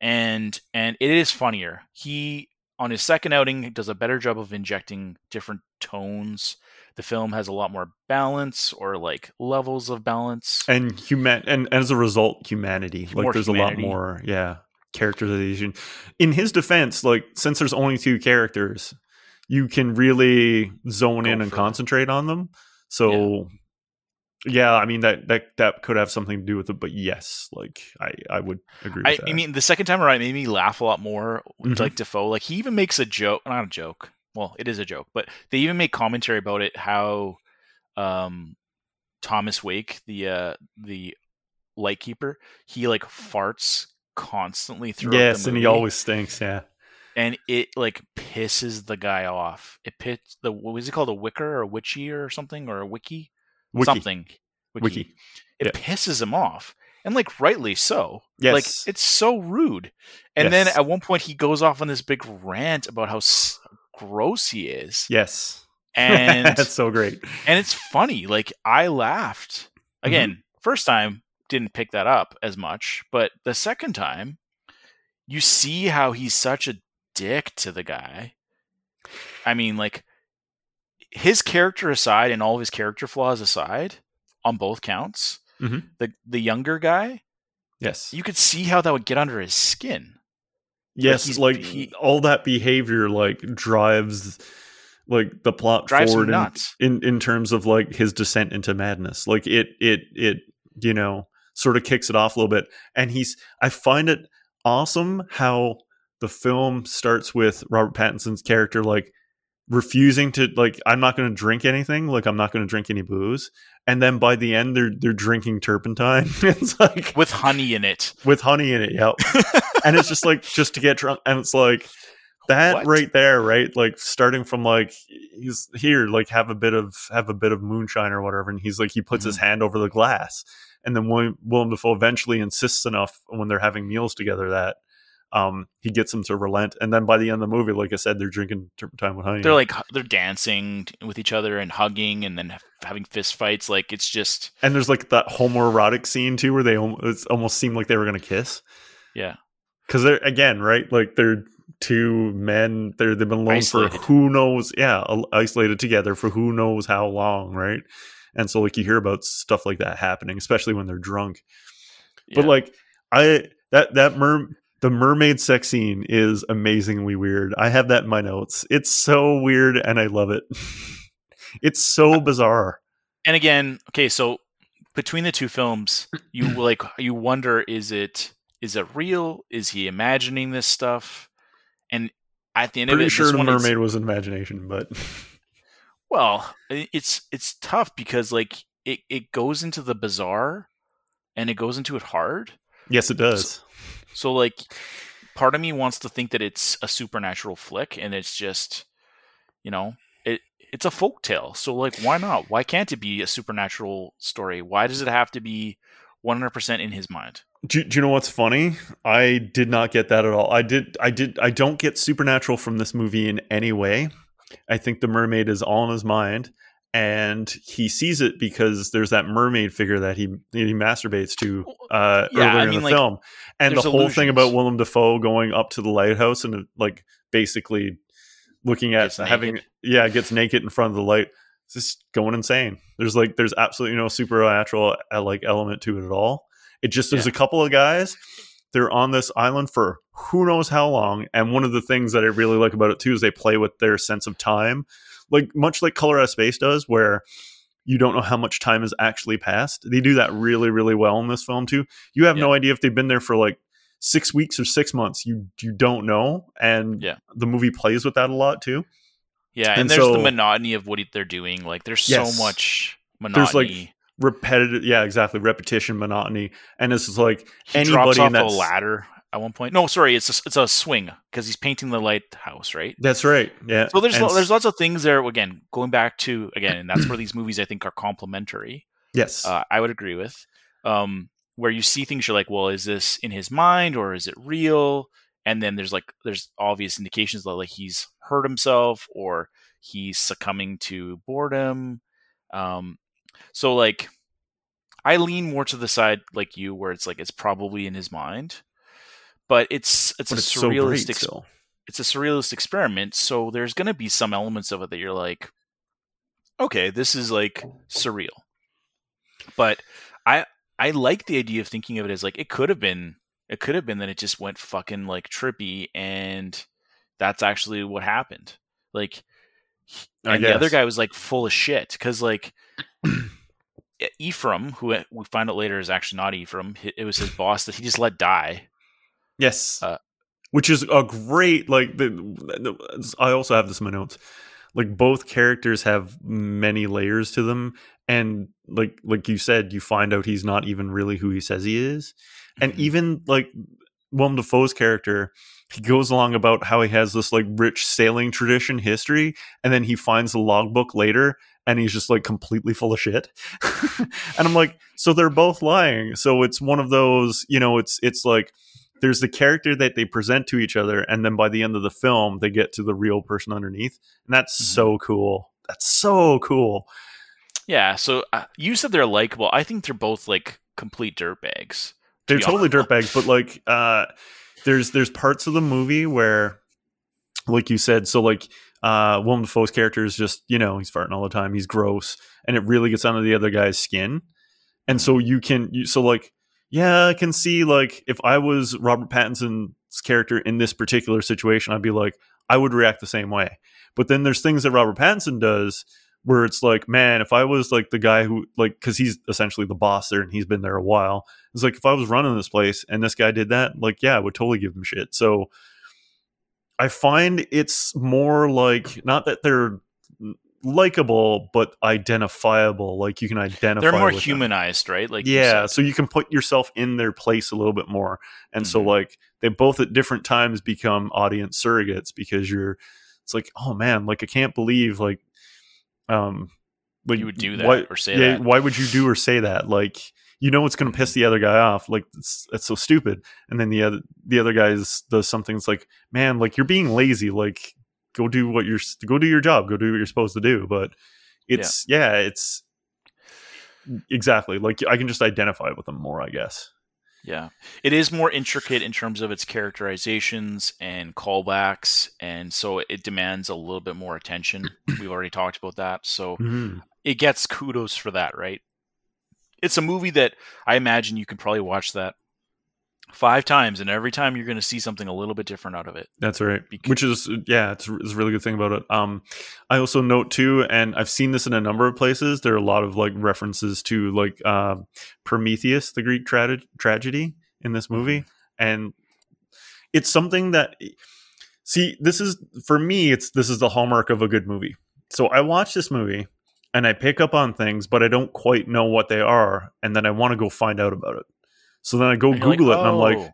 and and it is funnier. He on his second outing does a better job of injecting different tones. The film has a lot more balance or like levels of balance. and human and as a result humanity like there's humanity. a lot more yeah characterization in his defense like since there's only two characters you can really zone Go in and concentrate on them so yeah. i mean that that that could have something to do with it but yes like i i would agree with I, that I mean, the second time around, it made me laugh a lot more. Mhm. Like Dafoe, like he even makes a joke, not a joke. Well, it is a joke, but they even make commentary about it. How um, Thomas Wake, the uh, the lightkeeper, he like farts constantly throughout the yes and he always stinks yeah and it like pisses the guy off. It pits the what was he called a wicker or a witchy or something or a wiki, Wiki. something Wiki. It Yeah. pisses him off, and like rightly so. Yes. Like it's so rude. And then at one point he goes off on this big rant about how gross he is, yes and that's so great and it's funny. Like I laughed again. Mm-hmm. First time didn't pick that up as much, but the second time, you see how he's such a dick to the guy. I mean, like his character aside and all of his character flaws aside, on both counts, Mhm. the the younger guy, yes you could see how that would get under his skin. Yes, he's- like he- all that behavior like drives like the plot Drives forward in, in in terms of like his descent into madness. Like it it it you know sort of kicks it off a little bit. And he's I find it awesome how the film starts with Robert Pattinson's character like refusing to like I'm not going to drink anything, like I'm not going to drink any booze. And then by the end they're they're drinking turpentine. it's like with honey in it. with honey in it. Yep. and it's just like just to get drunk, and it's like that What? right there, right? Like starting from like he's here, like have a bit of have a bit of moonshine or whatever, and he's like he puts his mm-hmm. hand over the glass, and then William, Willem Dafoe eventually insists enough when they're having meals together that. Um, he gets them to relent, and then by the end of the movie, like I said, they're drinking turpentine with honey. They're like they're dancing with each other and hugging and then having fist fights. Like it's just and there's like that homoerotic scene too, where they almost, almost seem like they were gonna kiss. yeah. because they're again right like they're two men they're they've been alone Isolated. for who knows yeah isolated together for who knows how long right and so like you hear about stuff like that happening especially when they're drunk but like i that that mer the mermaid sex scene is amazingly weird i have that in my notes it's so weird and i love it it's so bizarre and again, okay, so between the two films, you like you wonder is it is it real? Is he imagining this stuff? And at the end pretty of it, sure the one, mermaid was an imagination but Well, it's it's tough because like it, it goes into the bizarre and it goes into it hard. yes it does So like part of me wants to think that it's a supernatural flick and it's just you know, it it's a folk tale. So like why not? Why can't it be a supernatural story? Why does it have to be 100% in his mind? Do, do you know what's funny? I did not get that at all. I did. I did. I don't get supernatural from this movie in any way. I think the mermaid is all in his mind, and he sees it because there's that mermaid figure that he he masturbates to uh, Yeah, I earlier mean, in the like, film, and the whole thing about Willem Dafoe going up to the lighthouse and like basically looking at having yeah gets naked in front of the light. It's just going insane. There's like there's absolutely no supernatural uh, like element to it at all. It just there's Yeah. a couple of guys. They're on this island for who knows how long. And one of the things that I really like about it too is they play with their sense of time, like much like Color Out of Space does, where you don't know how much time has actually passed. They do that really, really well in this film too. You have no idea if they've been there for like six weeks or six months. You you don't know, and Yeah. the movie plays with that a lot too. Yeah, and, And there's the monotony of what they're doing. Like there's Yes. so much monotony. There's, like. Repetitive, yeah, exactly. Repetition, monotony, and it's like he anybody in that ladder at one point. No, sorry, it's a, it's a swing because he's painting the lighthouse, right? that's right. Yeah. So there's And there's lots of things there. Again, going back to again, and that's where these movies I think are complementary. yes, Uh, I would agree with. Um, where you see things, you're like, well, is this in his mind or is it real? And then there's like there's obvious indications that like he's hurt himself or he's succumbing to boredom. Um, so like, I lean more to the side like you, where it's like it's probably in his mind, but it's it's but a it's so great surrealistic still. it's a surrealist experiment, so there's going to be some elements of it that you're like, okay, this is like surreal. But I I like the idea of thinking of it as like it could have been it could have been that it just went fucking like trippy and that's actually what happened. Like and the other guy was like full of shit cuz like Ephraim, who we find out later is actually not Ephraim, it was his boss that he just let die. Yes. Uh, Which is a great like the, the I also have this in my notes. Like both characters have many layers to them and like like you said you find out he's not even really who he says he is. And Mhm. even like Willem Dafoe's character he goes along about how he has this like rich sailing tradition history and then he finds the logbook later and he's just like completely full of shit and i'm like so they're both lying so it's one of those you know it's it's like there's the character that they present to each other and then by the end of the film they get to the real person underneath and that's Mhm. so cool that's so cool Yeah, so uh, you said they're likable. I think they're both like complete dirtbags. they're totally dirtbags but like uh there's there's parts of the movie where like you said so like uh Willem Dafoe's character is just you know he's farting all the time he's gross and it really gets under the other guy's skin and so you can you, so like yeah I can see like if I was Robert Pattinson's character in this particular situation I'd be like I would react the same way but then there's things that Robert Pattinson does where it's like man if I was like the guy who like because he's essentially the boss there and he's been there a while it's like if I was running this place and this guy did that, like yeah, I would totally give him shit. So I find it's more like not that they're likable but identifiable. Like you can identify. They're more with them. humanized, right? Like yeah, so you can put yourself in their place a little bit more, and so Mhm. like they both at different times become audience surrogates because you're. It's like, oh man, like I can't believe like, um, like You would do that why- or say yeah, that. Why would you do or say that? Like, you know, it's going to piss the other guy off. Like, it's, it's so stupid. And then the other the other guy does something. It's like, man, like you're being lazy. Like, go do what you're go do your job. Go do what you're supposed to do. But it's yeah, it's exactly like I can just identify with them more. I guess. Yeah. It is more intricate in terms of its characterizations and callbacks, and so it demands a little bit more attention. We've already talked about that. So Mhm. it gets kudos for that, right? It's a movie that I imagine you could probably watch that five times, and every time you're going to see something a little bit different out of it. That's right. Bec- Which is yeah, it's, it's a really good thing about it. Um, I also note too, and I've seen this in a number of places. There are a lot of like references to like uh, Prometheus, the Greek tra- tragedy in this movie, and it's something that see this is for me. It's this is the hallmark of a good movie. So I watch this movie and I pick up on things, but I don't quite know what they are, and then I want to go find out about it. So then I go And you're like, Google it, and I'm like, "Oh."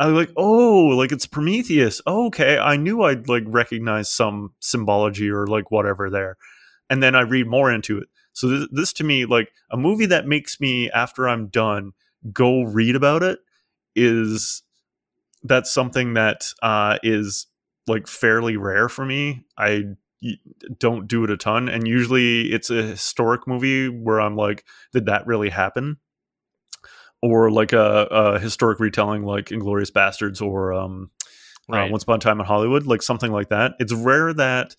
I'm like, oh, like it's Prometheus. Oh, okay, I knew I'd like recognize some symbology or like whatever there, and then I read more into it. So this, this to me, like a movie that makes me after I'm done go read about it, is that's something that uh, is like fairly rare for me. I don't do it a ton, and usually it's a historic movie where I'm like, did that really happen? Or like a, a historic retelling, like Inglourious Basterds, or um, Right. uh, Once Upon a Time in Hollywood, like something like that. It's rare that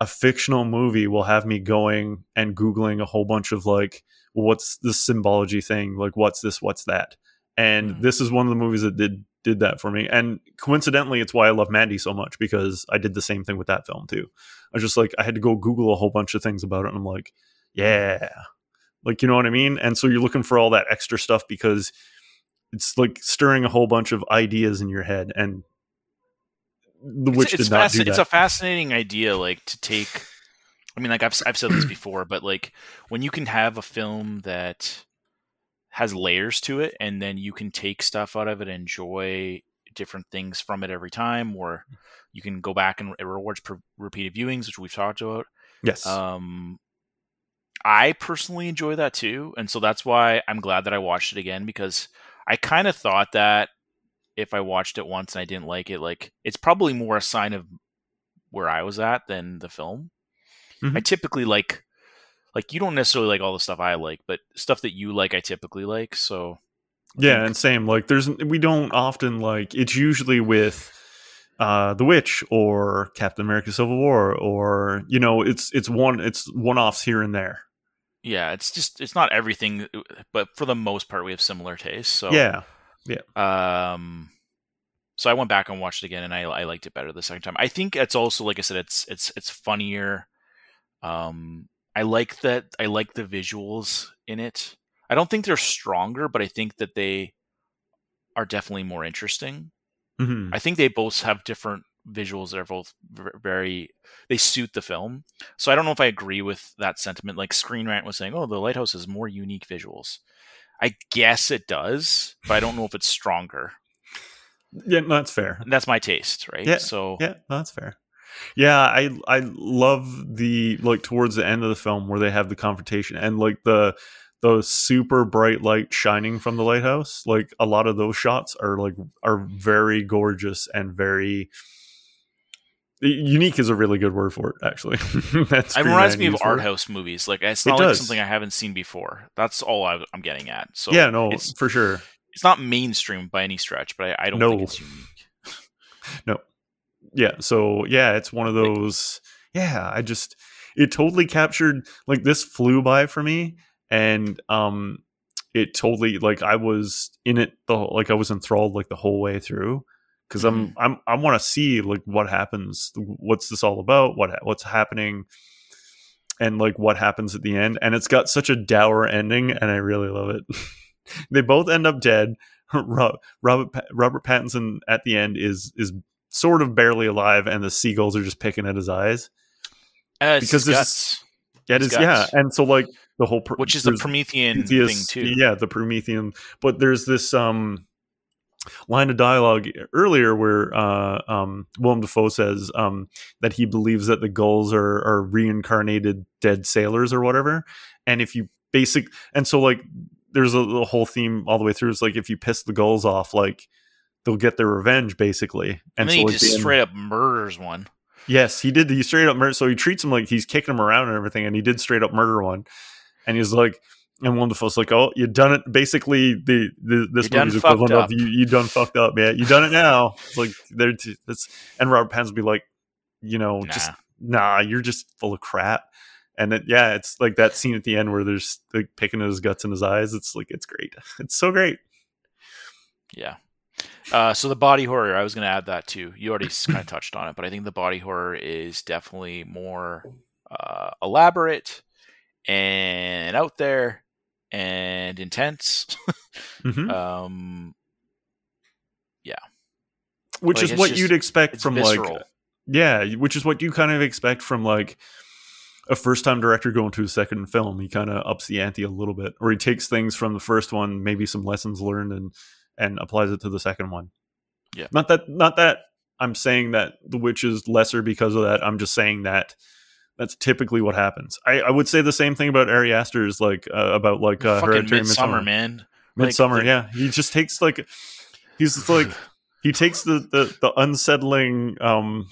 a fictional movie will have me going and googling a whole bunch of like, what's this symbology thing? Like, what's this? What's that? And Mhm. this is one of the movies that did did that for me. And coincidentally, it's why I love Mandy so much because I did the same thing with that film too. I was just like, I had to go Google a whole bunch of things about it, and I'm like, yeah, like you know what I mean. And so you're looking for all that extra stuff because it's like stirring a whole bunch of ideas in your head, and the witch it's, it's did not do that. It's a fascinating idea, like to take. I mean, like I've I've said this before, but like when you can have a film that has layers to it, and then you can take stuff out of it, and enjoy different things from it every time, or you can go back and it rewards per- repeated viewings, which we've talked about. yes, Um, I personally enjoy that too, and so that's why I'm glad that I watched it again because I kind of thought that if I watched it once and I didn't like it, like it's probably more a sign of where I was at than the film. I Mhm. typically like like you don't necessarily like all the stuff I like, but stuff that you like I typically like. So yeah, think- and same. Like, there's we don't often like. It's usually with uh the witch or Captain America: Civil War, or you know, it's it's one it's one offs here and there. Yeah, it's just it's not everything, but for the most part we have similar tastes. So yeah, yeah. Um, so I went back and watched it again, and I, I liked it better the second time. I think it's also like I said, it's it's it's funnier. Um, I like that. I like the visuals in it. I don't think they're stronger, but I think that they are definitely more interesting. Mhm. I think they both have different visuals that are both very they suit the film. So I don't know if I agree with that sentiment. Like Screen Rant was saying, "Oh, the Lighthouse has more unique visuals." I guess it does, but I don't know if it's stronger. yeah, no, that's fair. And that's my taste, right? Yeah, So Yeah, no, that's fair. Yeah, I I love the like towards the end of the film where they have the confrontation and like the the super bright light shining from the lighthouse. Like a lot of those shots are like are very gorgeous and very unique is a really good word for it actually. That's it reminds me of art house movies. Like it's It not like something I haven't seen before. That's all I, I'm getting at. So yeah, no, it's for sure. it's not mainstream by any stretch, but I, I don't No. think it's unique. No. Yeah so yeah it's one of those yeah i just it totally captured like this flew by for me and um it totally like i was in it the whole- like i was enthralled like the whole way through because i'm i'm i want to see like what happens what's this all about what what's happening and like what happens at the end and it's got such a dour ending and i really love it they both end up dead robert robert pattinson at the end is is sort of barely alive and the seagulls are just picking at his eyes Uh, Because guts. Yeah, it His is. Yeah, and so like the whole pr- which is the Promethean thing too. Yeah, the Promethean. But there's this um line of dialogue earlier where uh, um, Willem Dafoe says um, that he believes that the gulls are, are reincarnated dead sailors or whatever, and if you basic and so like there's a, a whole theme all the way through. It's like if you piss the gulls off, like they'll get their revenge basically. and And then so he like, just straight up murders one. Yes, he did. He straight up murder. So he treats him like he's kicking him around and everything, and he did straight up murder one. And he's like, and one of the folks like, "Oh, you done it." Basically, the, the this movie's equivalent of you. You done fucked up, man. You done it now. It's like they're that's and Robert Pattinson will be like, you know, just nah, you're just full of crap. And then yeah, it's like that scene at the end where there's like picking at his guts and his eyes. It's like it's great. It's so great. Yeah. Uh, so the body horror, I was going to add that too. You already kind of touched on it, but I think the body horror is definitely more uh, elaborate and out there and intense. Mhm. um, yeah, Which like, is what just- you'd expect from visceral. like Yeah, which is what you kind of expect from like a first time director going to a second film. He kind of ups the ante a little bit, or he takes things from the first one, maybe some lessons learned, and and applies it to the second one. Yeah. not that not that I'm saying that The Witch is lesser because of that. I'm just saying that that's typically what happens. I, I would say the same thing about Ari Aster's, like uh, about like uh, fucking Hereditary midsummer, Midsommar. man. Midsommar, the- yeah. He just takes like he's like he takes the the, the unsettling um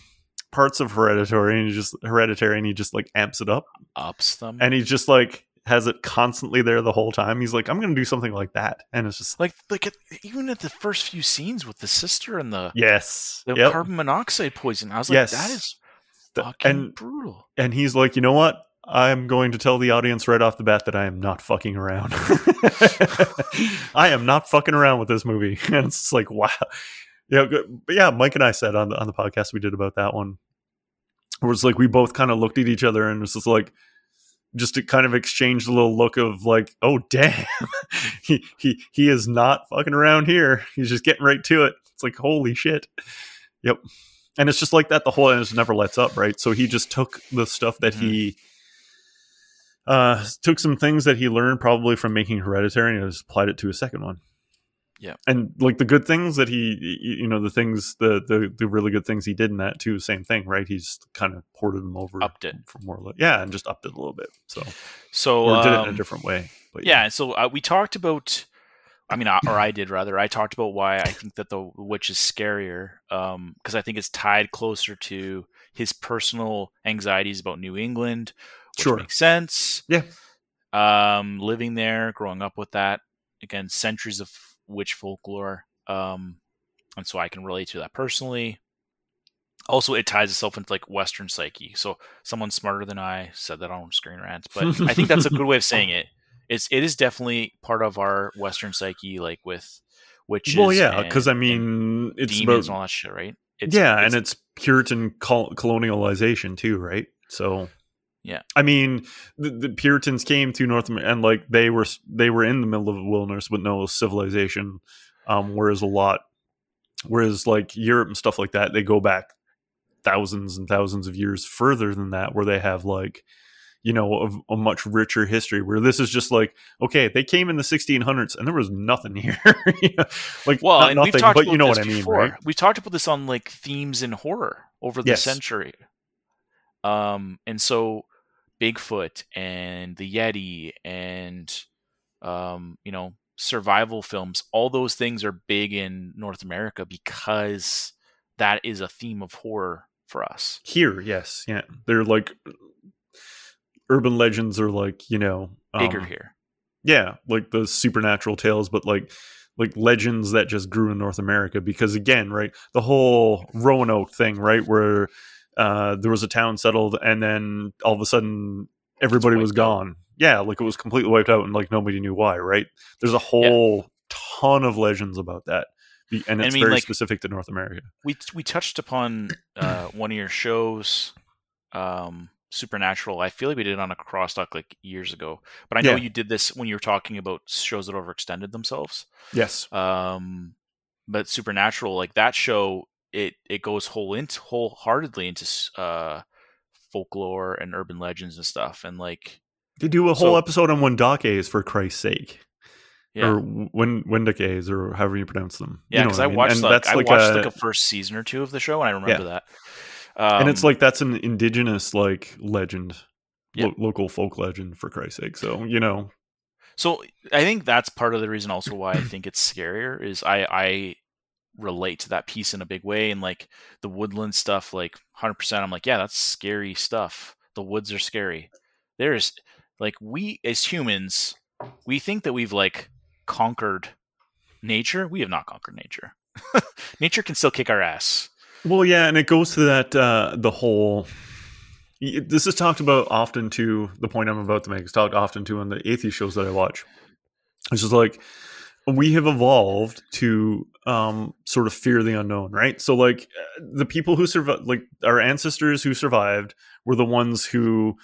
parts of hereditary and he just hereditary and he just like amps it up Ups them. and he just like has it constantly there the whole time. He's like, I'm gonna do something like that. And it's just like, like at, even at the first few scenes with the sister and the, yes. the Yep. carbon monoxide poison, I was like, Yes. that is fucking and brutal. and he's like, you know what? I'm going to tell the audience right off the bat that I am not fucking around. I am not fucking around with this movie. And it's like, wow. Yeah, but yeah, Mike and I said on the on the podcast we did about that one. Where it's like we both kind of looked at each other and it was just like just to kind of exchange a little look of like, oh damn. he he he is not fucking around here. He's just getting right to it. It's like, holy shit. Yep. And it's just like that the whole and it just never lets up, right? So he just took the stuff that he uh took some things that he learned probably from making hereditary and just applied it to a second one Yeah. and like the good things that he you know the things the the, the really good things he did in that too same thing right he's kind of ported them over Upped it. for more like yeah and just upped it a little bit so So or did it in a um, different way but yeah and so uh, we talked about i mean I- or i did rather. I talked about why i think that the witch is scarier um because i think it's tied closer to his personal anxieties about new england which Sure. makes sense. Yeah. um living there growing up with that. Again centuries of witch folklore um and so i can relate to that personally. Also it ties itself into like western psyche. So someone smarter than i said that on screen rants but i think that's a good way of saying it it's it is definitely part of our western psyche like with witches well yeah because i mean it's demons about and all that shit right it's, yeah and it's puritan col- colonialization too right so Yeah. i mean the, the puritans came to north america and like they were they were in the middle of a wilderness with no civilization um whereas a lot whereas like europe and stuff like that they go back thousands and thousands of years further than that where they have like you know a, a much richer history where this is just like okay they came in the 1600s and there was nothing here like well not nothing but you know what i mean before. right we've talked about this on like themes in horror over the Yes. century um and so bigfoot and the yeti and um you know survival films all those things are big in north america because that is a theme of horror for us Here, yes, yeah, they're like urban legends are like you know bigger um, here Yeah, like the supernatural tales, but like like legends that just grew in North America because again, right, the whole Roanoke thing, right, where uh, there was a town settled and then all of a sudden everybody was wiped out. gone. Yeah, like it was completely wiped out and like nobody knew why, right? There's a whole ton of legends about that. Be- And I it's mean, very like- specific to North America. we we touched upon uh, one of your shows, um, Supernatural. I feel like we did it on a crosstalk like years ago, but I know Yeah. you did this when you were talking about shows that overextended themselves. Yes. Um, but Supernatural, like that show, it it goes whole into wholeheartedly into uh, folklore and urban legends and stuff, and like They do a whole So- episode on Wendake's for Christ's sake. yeah, Or Wen- Wendake's or however you pronounce them. yeah, You know because I, mean? watched And like I like watched a- like a first season or two of the show, and I remember that. Um, and it's like that's an indigenous like legend. Yeah. Lo- local folk legend for Christ's sake. So, you know, So I think that's part of the reason also why I think it's scarier is I I relate to that piece in a big way and like the woodland stuff like 100% I'm like yeah that's scary stuff. The woods are scary. There's like we as humans we think that we've like conquered nature. We have not conquered nature. nature can still kick our ass. Well, yeah, and it goes to that uh, the whole. This is talked about often too. The point I'm about to make is talked often too on the atheist shows that I watch. It's just like we have evolved to um, sort of fear the unknown, right? So, like the people who survived, like our ancestors who survived, were the ones who.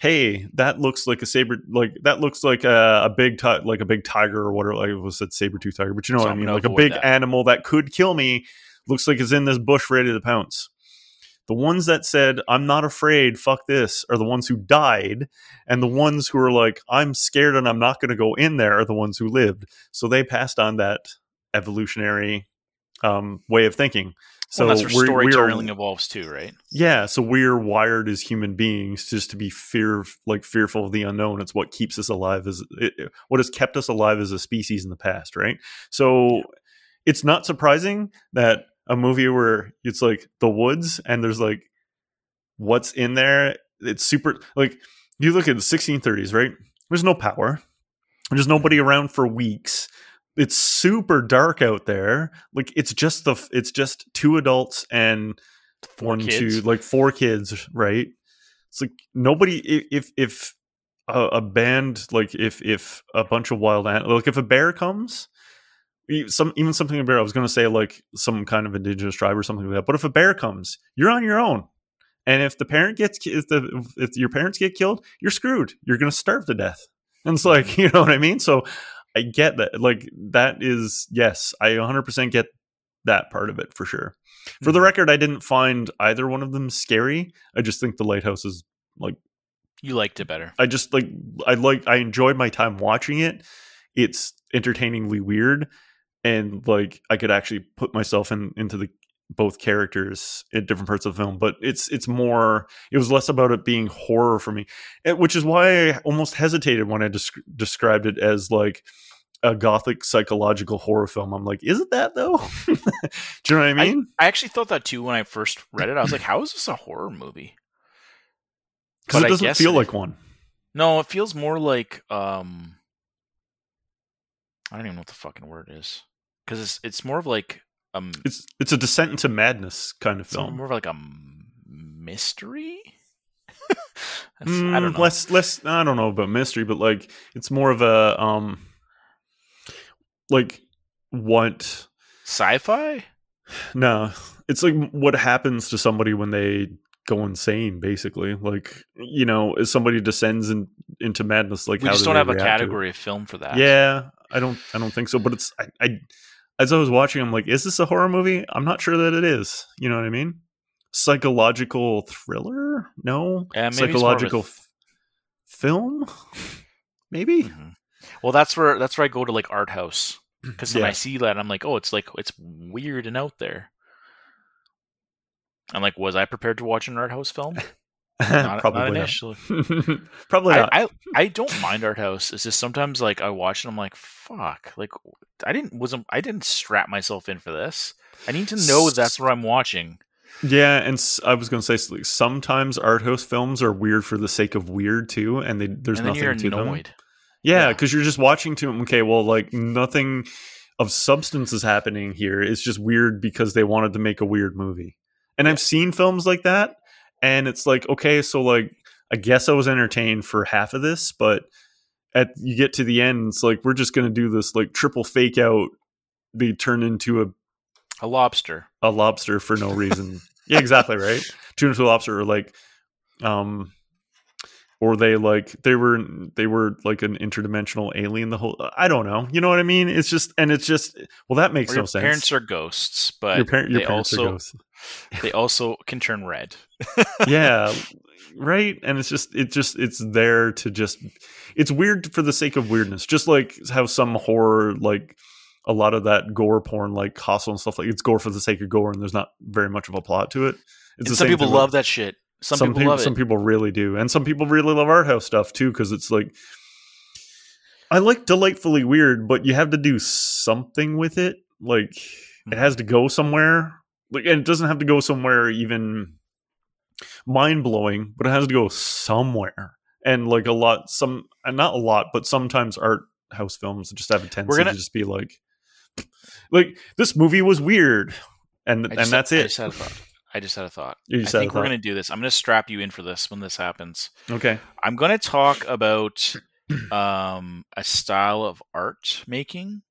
Hey, that looks like a saber. Like that looks like a, a big, ti- like a big tiger or whatever. Like it was said, saber tooth tiger, but you know So what I mean. Like a big that. animal that could kill me looks like it's in this bush ready to pounce. The ones that said, I'm not afraid, fuck this, are the ones who died. And the ones who are like, I'm scared and I'm not going to go in there are the ones who lived. So they passed on that evolutionary um, way of thinking. So well, that's where storytelling evolves too, right? yeah, so we're wired as human beings just to be fear, like fearful of the unknown. It's what keeps us alive as it, what has kept us alive as a species in the past, right? So it's not surprising that a movie where it's like the woods and there's like what's in there. It's super like you look at the 1630s, right? There's no power. There's nobody mm-hmm. around for weeks. It's super dark out there. Like it's just the it's just two adults and Four one, kids. two, like four kids, right? It's like nobody. If if a, a band, like if if a bunch of wild animals, like if a bear comes, some even something a bear. I was going to say like some kind of indigenous tribe or something like that. But if a bear comes, you're on your own. And if the parent gets, if the if your parents get killed, you're screwed. You're going to starve to death. And it's like you know what I mean. So I get that. Like that is yes, I 100% get that part of it for sure. For the Mhm. record, I didn't find either one of them scary. I just think the lighthouse is like you liked it better. I just like I like I enjoyed my time watching it. It's entertainingly weird and like I could actually put myself in into the both characters in different parts of the film, but it's it's more it was less about it being horror for me, which is why I almost hesitated when I desc- described it as like a gothic psychological horror film. I'm like, is it that though? Do you know what I mean? I actually thought that too when I first read it. I was like, how is this a horror movie? Because it doesn't feel it- like one. No, it feels more like um I don't even know what the fucking word is. Cuz it's it's more of like um It's it's a descent into madness kind of it's film. more of like a mystery? Mm, I don't know. Less, less. I don't know about mystery, but like it's more of a um, like what? Sci-fi? No, it's like what happens to somebody when they go insane. Basically, like you know, as somebody descends in, into madness, like we how just do don't have a react to it? category of film for that. Yeah, I don't. I don't think so. But it's I, I. As I was watching, I'm like, is this a horror movie? I'm not sure that it is. You know what I mean? Psychological thriller? No. Yeah, maybe it's more of a Psychological f- film? Maybe. Mhm. Well, that's where that's where I go to like art house because when Yeah. I see that, I'm like, oh, it's like it's weird and out there. I'm like, was I prepared to watch an art house film? Not, Probably not not. initially. Probably I, not. I I don't mind art house. It's just sometimes like I watch it, I'm like, fuck, like I didn't wasn't I didn't strap myself in for this. I need to know that's what I'm watching. yeah, and I was going to say like, sometimes art house films are weird for the sake of weird too, and they, there's and nothing to them. annoyed. Yeah, Yeah. because you're just watching to them. Okay, well, like nothing of substance is happening here. It's just weird because they wanted to make a weird movie. And I've seen films like that, and it's like, okay, so like I guess I was entertained for half of this, but at you get to the end, it's like we're just gonna do this like triple fake out. They turn into a A lobster. a lobster for no reason. yeah, exactly right. Tuna into a lobster, or like, um, or they like they were they were like an interdimensional alien. The whole I don't know. You know what I mean? It's just and it's just well that makes no sense. parents are ghosts, but your, par- your they parents also are ghosts. they also can turn red. yeah, right and it's just it just it's there to just it's weird for the sake of weirdness just like how some horror like a lot of that gore porn like hostel and stuff like it's gore for the sake of gore and there's not very much of a plot to it it's And some people love that shit. Some, people, love some people really do and some people really love art house stuff too because it's like i like delightfully weird but you have to do something with it. Like it mm-hmm. has to go somewhere. Like and it doesn't have to go somewhere even mind-blowing but it has to go somewhere. And like a lot some and not a lot but sometimes art house films just have a tendency gonna- to just be like like this movie was weird and and that's I it just had a thought. I just had a thought. You I just had a think we're gonna do this. I'm gonna strap you in for this when this happens. okay I'm gonna talk about um, a style of art making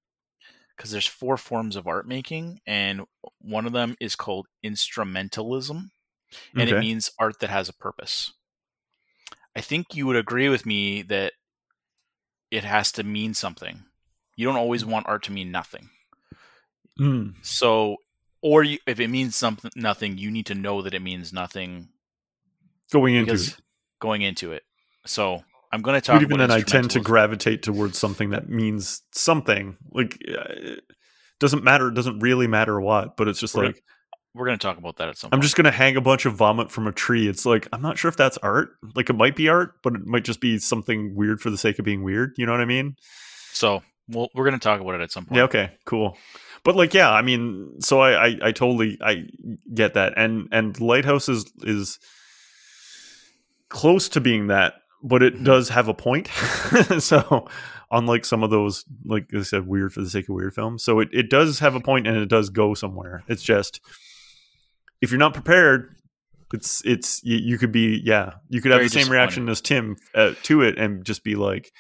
because there's four forms of art making, and one of them is called instrumentalism, and it means art that has a purpose. I think you would agree with me that it has to mean something. You don't always want art to mean nothing. Mm. So, or you, if it means something nothing, you need to know that it means nothing going into it going into it. So I'm going to talk. But even about then, I tend to gravitate towards something that means something. Like, uh, it doesn't matter. It doesn't really matter what. But it's just We're like We're going to talk about that at some. I'm point. just gonna hang a bunch of vomit from a tree. It's like I'm not sure if that's art. Like it might be art, but it might just be something weird for the sake of being weird. You know what I mean? so we'll, we're going to talk about it at some point. Yeah. Okay. Cool. But like, yeah. I mean, so I, I, I totally, I get that, and and Lighthouse is is close to being that, but it Mhm. does have a point. so unlike some of those, like I said, weird for the sake of weird films, so it, it does have a point and it does go somewhere. It's just if you're not prepared. It's it's you, you could be yeah you could have Very the same reaction as Tim uh, to it and just be like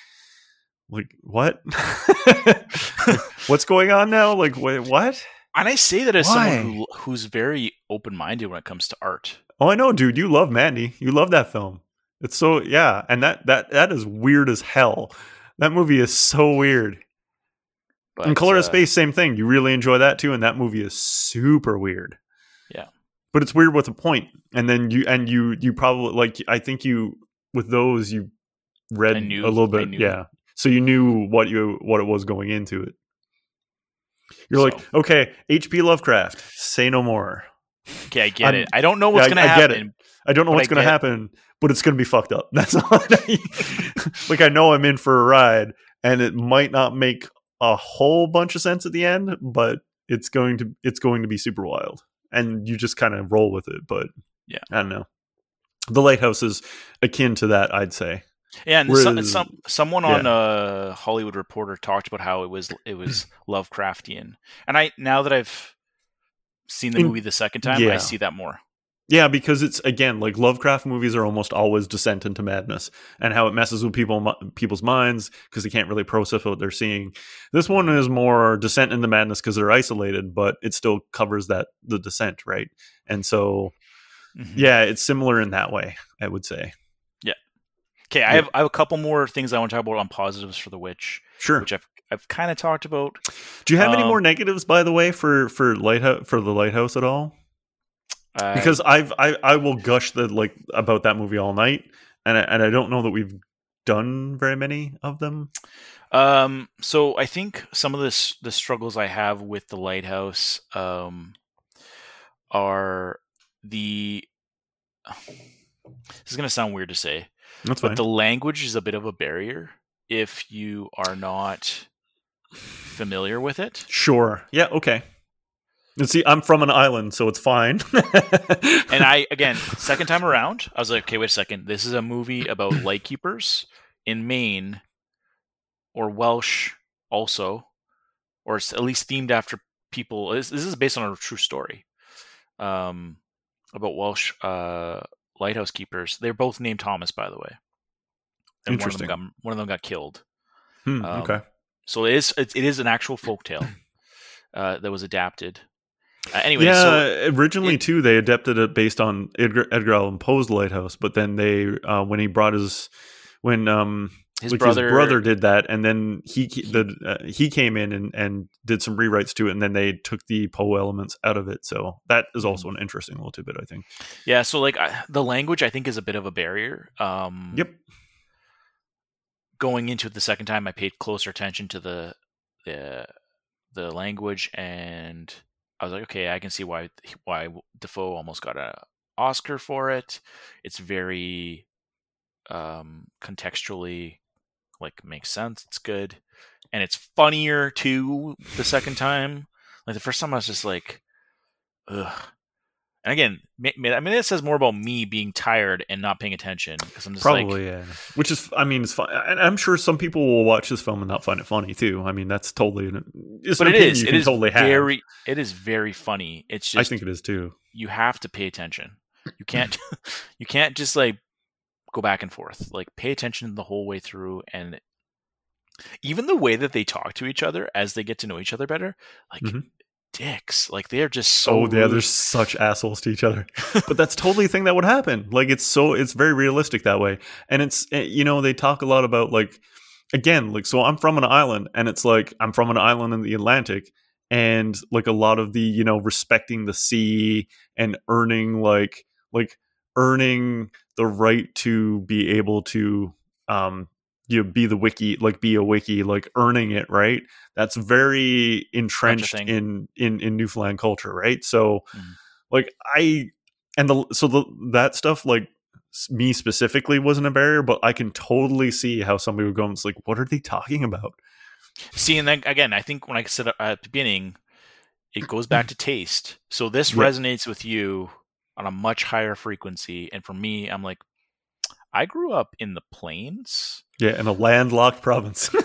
like what? What's going on now? Like wait, what? And I say that as Why? someone who, who's very open minded when it comes to art. oh i know dude. You love mandy. You love that film. It's so yeah and that that that is weird as hell. That movie is so weird. But, and color uh, of space same thing. You really enjoy that too and that movie is super weird. Yeah. but it's weird with a point. point and then you and you you probably like i think you with those you read knew- a little bit yeah so you knew what you what it was going into it you're like okay hp lovecraft say no more Okay, I get I'm- it. I don't know what's Yeah, going to I get it. happen. i don't know what's going to happen but it's going to be fucked up that's all I- like i know i'm in for a ride and it might not make a whole bunch of sense at the end but it's going to it's going to be super wild and you just kind of roll with it but Yeah. i don't know the lighthouse is akin to that i'd say Yeah, and some, some someone on uh, Hollywood Reporter talked about how it was it was Lovecraftian, and I now that I've seen the movie the second time, yeah. I see that more. yeah because it's again like lovecraft movies are almost always descent into madness and how it messes with people people's minds because they can't really process what they're seeing this one is more descent into madness because they're isolated but it still covers that the descent right and so Mhm. yeah it's similar in that way i would say Okay, I have I have a couple more things I want to talk about on positives for the witch, sure which I've I've kind of talked about. do you have any um, more negatives by the way for for lighthouse for the lighthouse at all Uh, because I've I I will gush the like about that movie all night, and I, and I don't know that we've done very many of them. Um, so I think some of this the struggles I have with the lighthouse um, are the. This is gonna sound weird to say, That's but fine. the language is a bit of a barrier if you are not familiar with it. sure. Yeah. Okay. And see, I'm from an island, so it's fine. And I again, second time around, I was like, okay, wait a second. This is a movie about lightkeepers in Maine or Welsh also, or it's at least themed after people. This, this is based on a true story um, about Welsh uh, lighthouse keepers. They're both named Thomas, by the way. And Interesting. One of them got, one of them got killed. Hmm, um, okay. So it is it, it is an actual folktale uh, that was adapted. Uh, anyway, yeah, so originally it- too, they adapted it based on Edgar, Edgar Allan Poe's Lighthouse, but then they, uh, when he brought his, when um, his like brother his brother did that, and then he the uh, he came in and and did some rewrites to it, and then they took the Poe elements out of it. So that is also Mm-hmm. an interesting little tidbit, I think. Yeah, so like I, the language I think is a bit of a barrier. Um Yep. Going into it the second time I paid closer attention to the the the language and I was like, okay, I can see why why Dafoe almost got a Oscar for it. It's very um contextually like makes sense. It's good. And it's funnier too the second time. Like the first time I was just like ugh. And again, I mean, it says more about me being tired and not paying attention because I'm just like, Probably, yeah. Which is, I mean, it's fine. And I'm sure some people will watch this film and not find it funny too. I mean, that's totally, it's but an it opinion is, you can totally have. very, it is very funny. It's I think it is too. you have to pay attention. You can't, you can't just like go back and forth. Like pay attention the whole way through, and even the way that they talk to each other as they get to know each other better, like Mhm. dicks. Like they are just so. oh yeah, rude. they're such assholes to each other. but that's totally a thing that would happen. Like it's so it's very realistic that way. And it's eh, you know they talk a lot about like again like so I'm from an island and it's like I'm from an island in the Atlantic and like a lot of the you know respecting the sea and earning like like earning the right to be able to um you know, be the wickie like be a wickie like earning it right that's very entrenched in in in newfoundland culture right so Mhm. like i and the so the that stuff like me specifically wasn't a barrier but i can totally see how somebody would go and it's like what are they talking about See, and then again, I think when I said at the beginning, it goes back to taste. So this Yeah. resonates with you on a much higher frequency, and for me, I'm like, I grew up in the plains. yeah in a landlocked province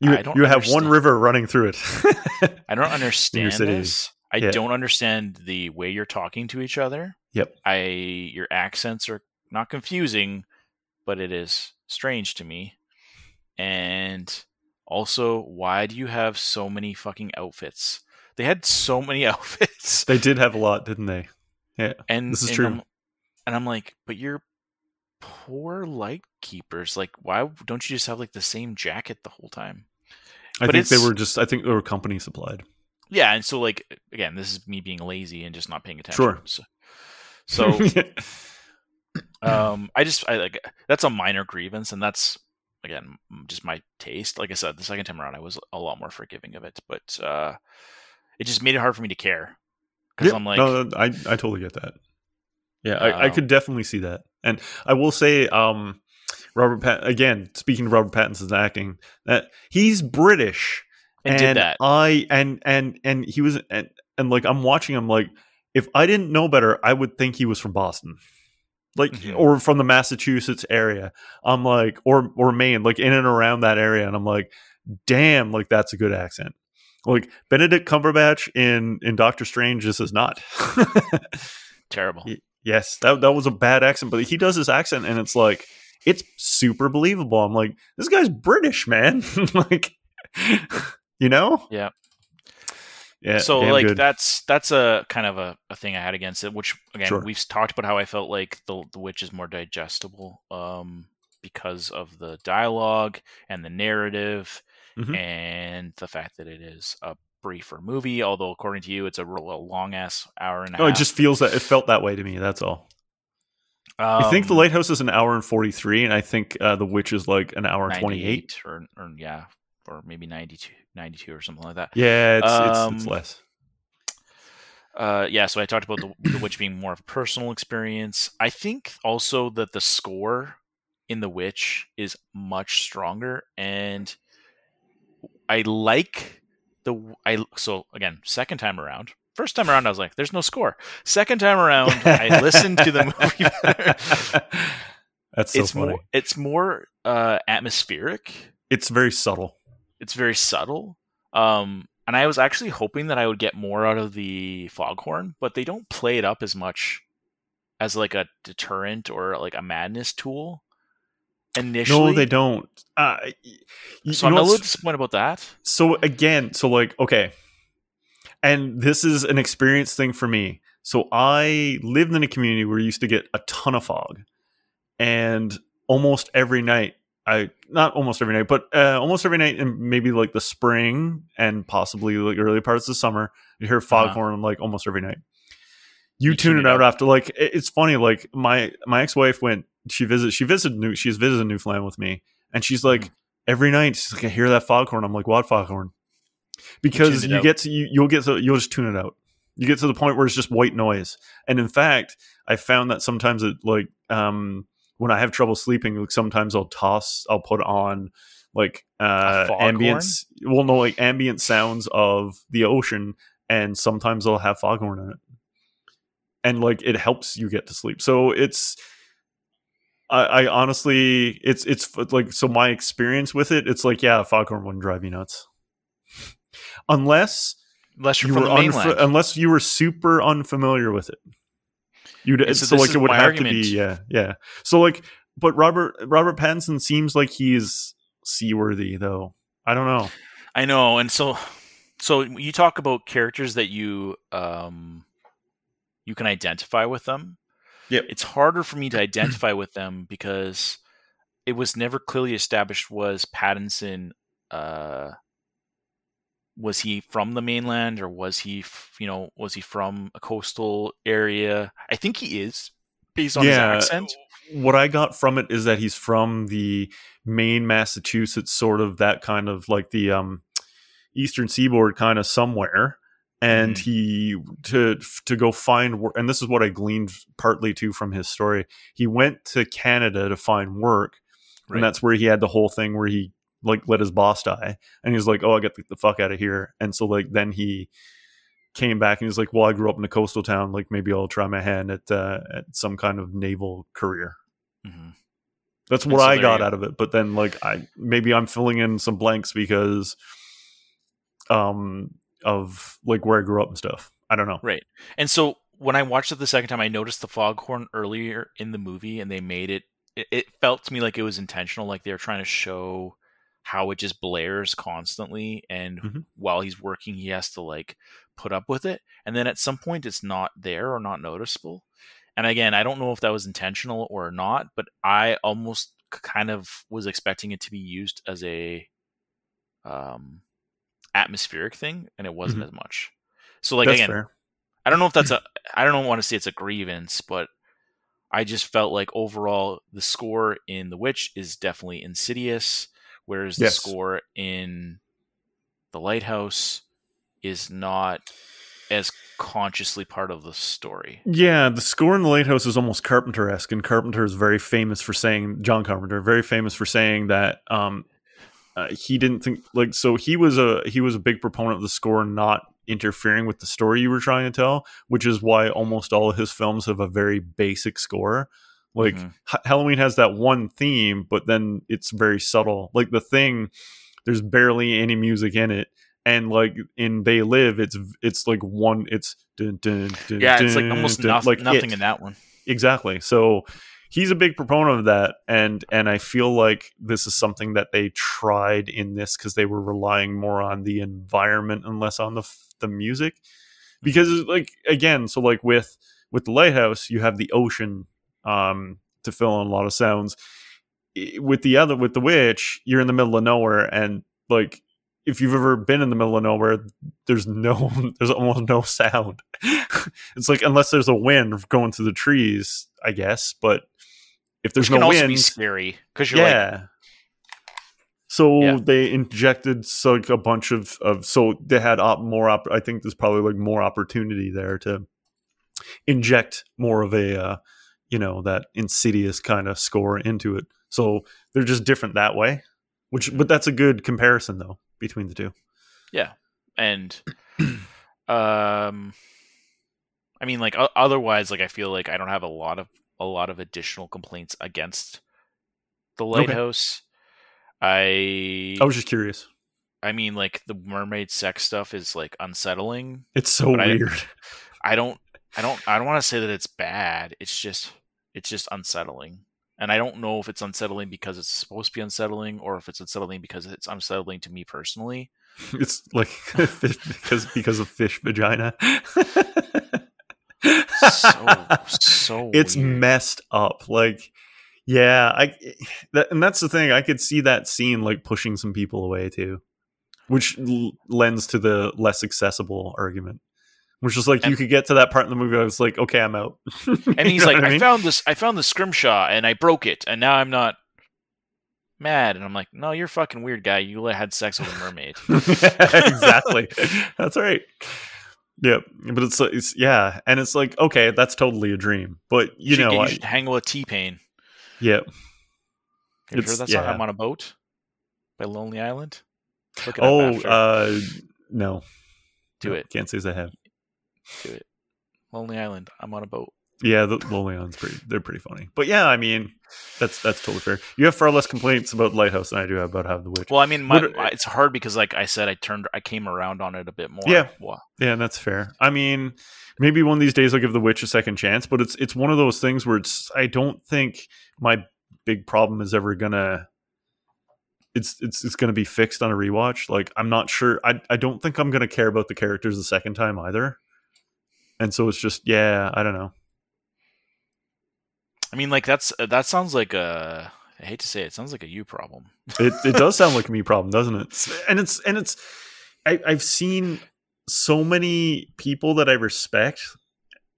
you, you have one river running through it I don't understand this. I Yeah. don't understand the way you're talking to each other. Yep. I your accents are not confusing, but it is strange to me. And also, why do you have so many fucking outfits? They had so many outfits. they did have a lot didn't they yeah And This is and true. I'm, and I'm like, but you're poor light keepers. Like, why don't you just have like the same jacket the whole time? i But think they were just i think they were company supplied Yeah, and so like again, this is me being lazy and just not paying attention. Sure. So, so um, I just I like that's a minor grievance, and that's again just my taste. Like I said, the second time around, I was a lot more forgiving of it, but uh, it just made it hard for me to care because Yeah, I'm like, no, no, I I totally get that. Yeah, I, I Um, could definitely see that, and I will say, um, Robert Pat again. Speaking of Robert Pattinson's acting, that he's British, and did that. I and and and he was and and like I'm watching him like if I didn't know better, I would think he was from Boston. Like Mhm. or from the Massachusetts area. I'm like or or Maine, like in and around that area and I'm like damn, like that's a good accent. Like Benedict Cumberbatch in in Doctor Strange this is not. Terrible. Yes, that that was a bad accent, but he does his accent and it's like it's super believable. I'm like this guy's British, man. like you know? Yeah. Yeah. so like good. that's that's a kind of a, a thing I had against it, which again Sure. we've talked about how I felt like the the witch is more digestible um, because of the dialogue and the narrative Mhm. and the fact that it is a briefer movie. Although according to you, it's a, real long ass hour and a No, half. it just feels that it felt that way to me. That's all. um, I think the lighthouse is an hour and forty three, and I think uh, the witch is like an hour and twenty eight. or, or yeah, or maybe 92, 92 or something like that. Yeah, it's, it's it's Um, less. uh yeah so i talked about the, the witch being more of a personal experience i think also that the score in the witch is much stronger and i like the i so again second time around first time around i was like there's no score second time around i listened to the movie That's so it's funny. more it's more uh atmospheric it's very subtle. It's very subtle um and i was actually hoping that i would get more out of the foghorn but they don't play it up as much as like a deterrent or like a madness tool initially No, they don't. Uh, y- y- so you i'm a little disappointed about that so again, so like okay, and this is an experience thing for me. So I lived in a community where we used to get a ton of fog, and almost every night. I not almost every night, but uh, almost every night in maybe like the spring and possibly like early parts of summer, you hear foghorn uh-huh. like almost every night. You, you tune, tune, it out, out after like it's funny. Like my my ex wife went. She visited. She visited New. She's visited Newfoundland with me, and she's like mm-hmm. every night. She's like, I hear that foghorn. I'm like, what foghorn? Because you, you get to you, you'll get to you'll just tune it out you get to the point where it's just white noise and in fact i found that sometimes it like um when i have trouble sleeping like sometimes i'll toss i'll put on like uh ambience well no like ambient sounds of the ocean and sometimes i'll have foghorn in it and like it helps you get to sleep so it's I, I honestly it's it's like so my experience with it it's like yeah foghorn wouldn't drive you nuts unless unless you're you from the. Unf- unless you were super unfamiliar with it. You'd yeah, so, so like it would have argument. to be yeah yeah. So like, but Robert Robert Pattinson seems like he's seaworthy though. I don't know. I know, and so so you talk about characters that you um you can identify with them. Yeah, It's harder for me to identify with them because it was never clearly established was Pattinson uh was he from the mainland or was he you know was he from a coastal area i think he is based on yeah, his accent what i got from it is that he's from the maine massachusetts sort of that kind of like the um eastern seaboard kind of somewhere and mm. he to to go find work and this is what i gleaned partly too from his story he went to canada to find work right. and that's where he had the whole thing where he like let his boss die. And he's like oh i get the, the fuck out of here. And so like then he came back and he's like well i grew up in a coastal town. Like maybe i'll try my hand at uh, at some kind of naval career. Mm-hmm. that's what so i got out of it. But then like i maybe i'm filling in some blanks because um of like where i grew up and stuff. I don't know. Right. And so when i watched it the second time i noticed the foghorn earlier in the movie and they made it, it felt to me like it was intentional like they were trying to show how it just blares constantly and mm-hmm. while he's working he has to like put up with it and then at some point it's not there or not noticeable and again i don't know if that was intentional or not but i almost kind of was expecting it to be used as a um atmospheric thing and it wasn't mm-hmm. as much so like that's again fair. i don't know if that's a i don't want to say it's a grievance but i just felt like overall the score in the witch is definitely insidious whereas yes. the score in the lighthouse is not as consciously part of the story. Yeah, the score in the lighthouse is almost Carpenter-esque, and Carpenter is very famous for saying John Carpenter, very famous for saying that um, uh, he didn't think like so he was a he was a big proponent of the score not interfering with the story you were trying to tell, which is why almost all of his films have a very basic score. Like mm-hmm. Halloween has that one theme, but then it's very subtle. Like the thing, there's barely any music in it, and like in They Live, it's it's like one. It's dun, dun, dun, yeah, it's like almost nothing, like nothing it. in that one. Exactly. So he's a big proponent of that, and and I feel like this is something that they tried in this because they were relying more on the environment and less on the the music. Because like again, so like with with the lighthouse, you have the ocean um, to fill in a lot of sounds. With the other, with the witch, you're in the middle of nowhere, and like if you've ever been in the middle of nowhere, there's no, there's almost no sound. it's like unless there's a wind going through the trees, I guess. But if there's Which no wind, scary because you're yeah. Like, so yeah. they injected so like a bunch of, of so they had op, more op, I think there's probably like more opportunity there to inject more of a uh, you know that insidious kind of score into it. So they're just different that way which but that's a good comparison though between the two. Yeah and um i mean like otherwise like i feel like i don't have a lot of a lot of additional complaints against the lighthouse. Okay. i i was just curious. I mean like the mermaid sex stuff is like unsettling it's so weird I, I don't i don't i don't want to say that it's bad. It's just it's just unsettling. And I don't know if it's unsettling because it's supposed to be unsettling or if it's unsettling because it's unsettling to me personally. It's like because because of fish vagina. so so it's weird. messed up. Like Yeah, I that, and that's the thing. I could see that scene like pushing some people away too, which l- lends to the less accessible argument. Which is like And- you could get to that part in the movie. I was like, okay, I'm out. And he's like, I, found this. I found the scrimshaw and I broke it, and now I'm not mad. And I'm like, no, you're a fucking weird guy. You had sex with a mermaid. exactly. That's right. Yep. But it's, it's yeah, and it's like okay, that's totally a dream. But you should know, get- you I, should hang with T Pain. yeah, You It's- heard that song? yeah. I'm on a boat by Lonely Island. Oh, uh, no, Do No, it. Can't say as I have. Do it. Lonely Island. I'm on a boat. Yeah, the Lonely Island's pretty. They're pretty funny. But yeah, I mean, that's that's totally fair. You have far less complaints about Lighthouse than I do about Have the Witch. Well, I mean, my, it's hard because, like I said, I turned, I came around on it a bit more. Yeah. Yeah, that's fair. I mean, maybe one of these days I'll give The Witch a second chance, but it's it's one of those things where it's I don't think my big problem is ever gonna it's it's it's gonna be fixed on a rewatch. Like I'm not sure I I don't think I'm gonna care about the characters the second time either. And so it's just yeah, I don't know. I mean, like that's uh, that sounds like a. I hate to say it, it sounds like a you problem. It it does sound like a me problem, doesn't it? And it's and it's I, I've seen so many people that I respect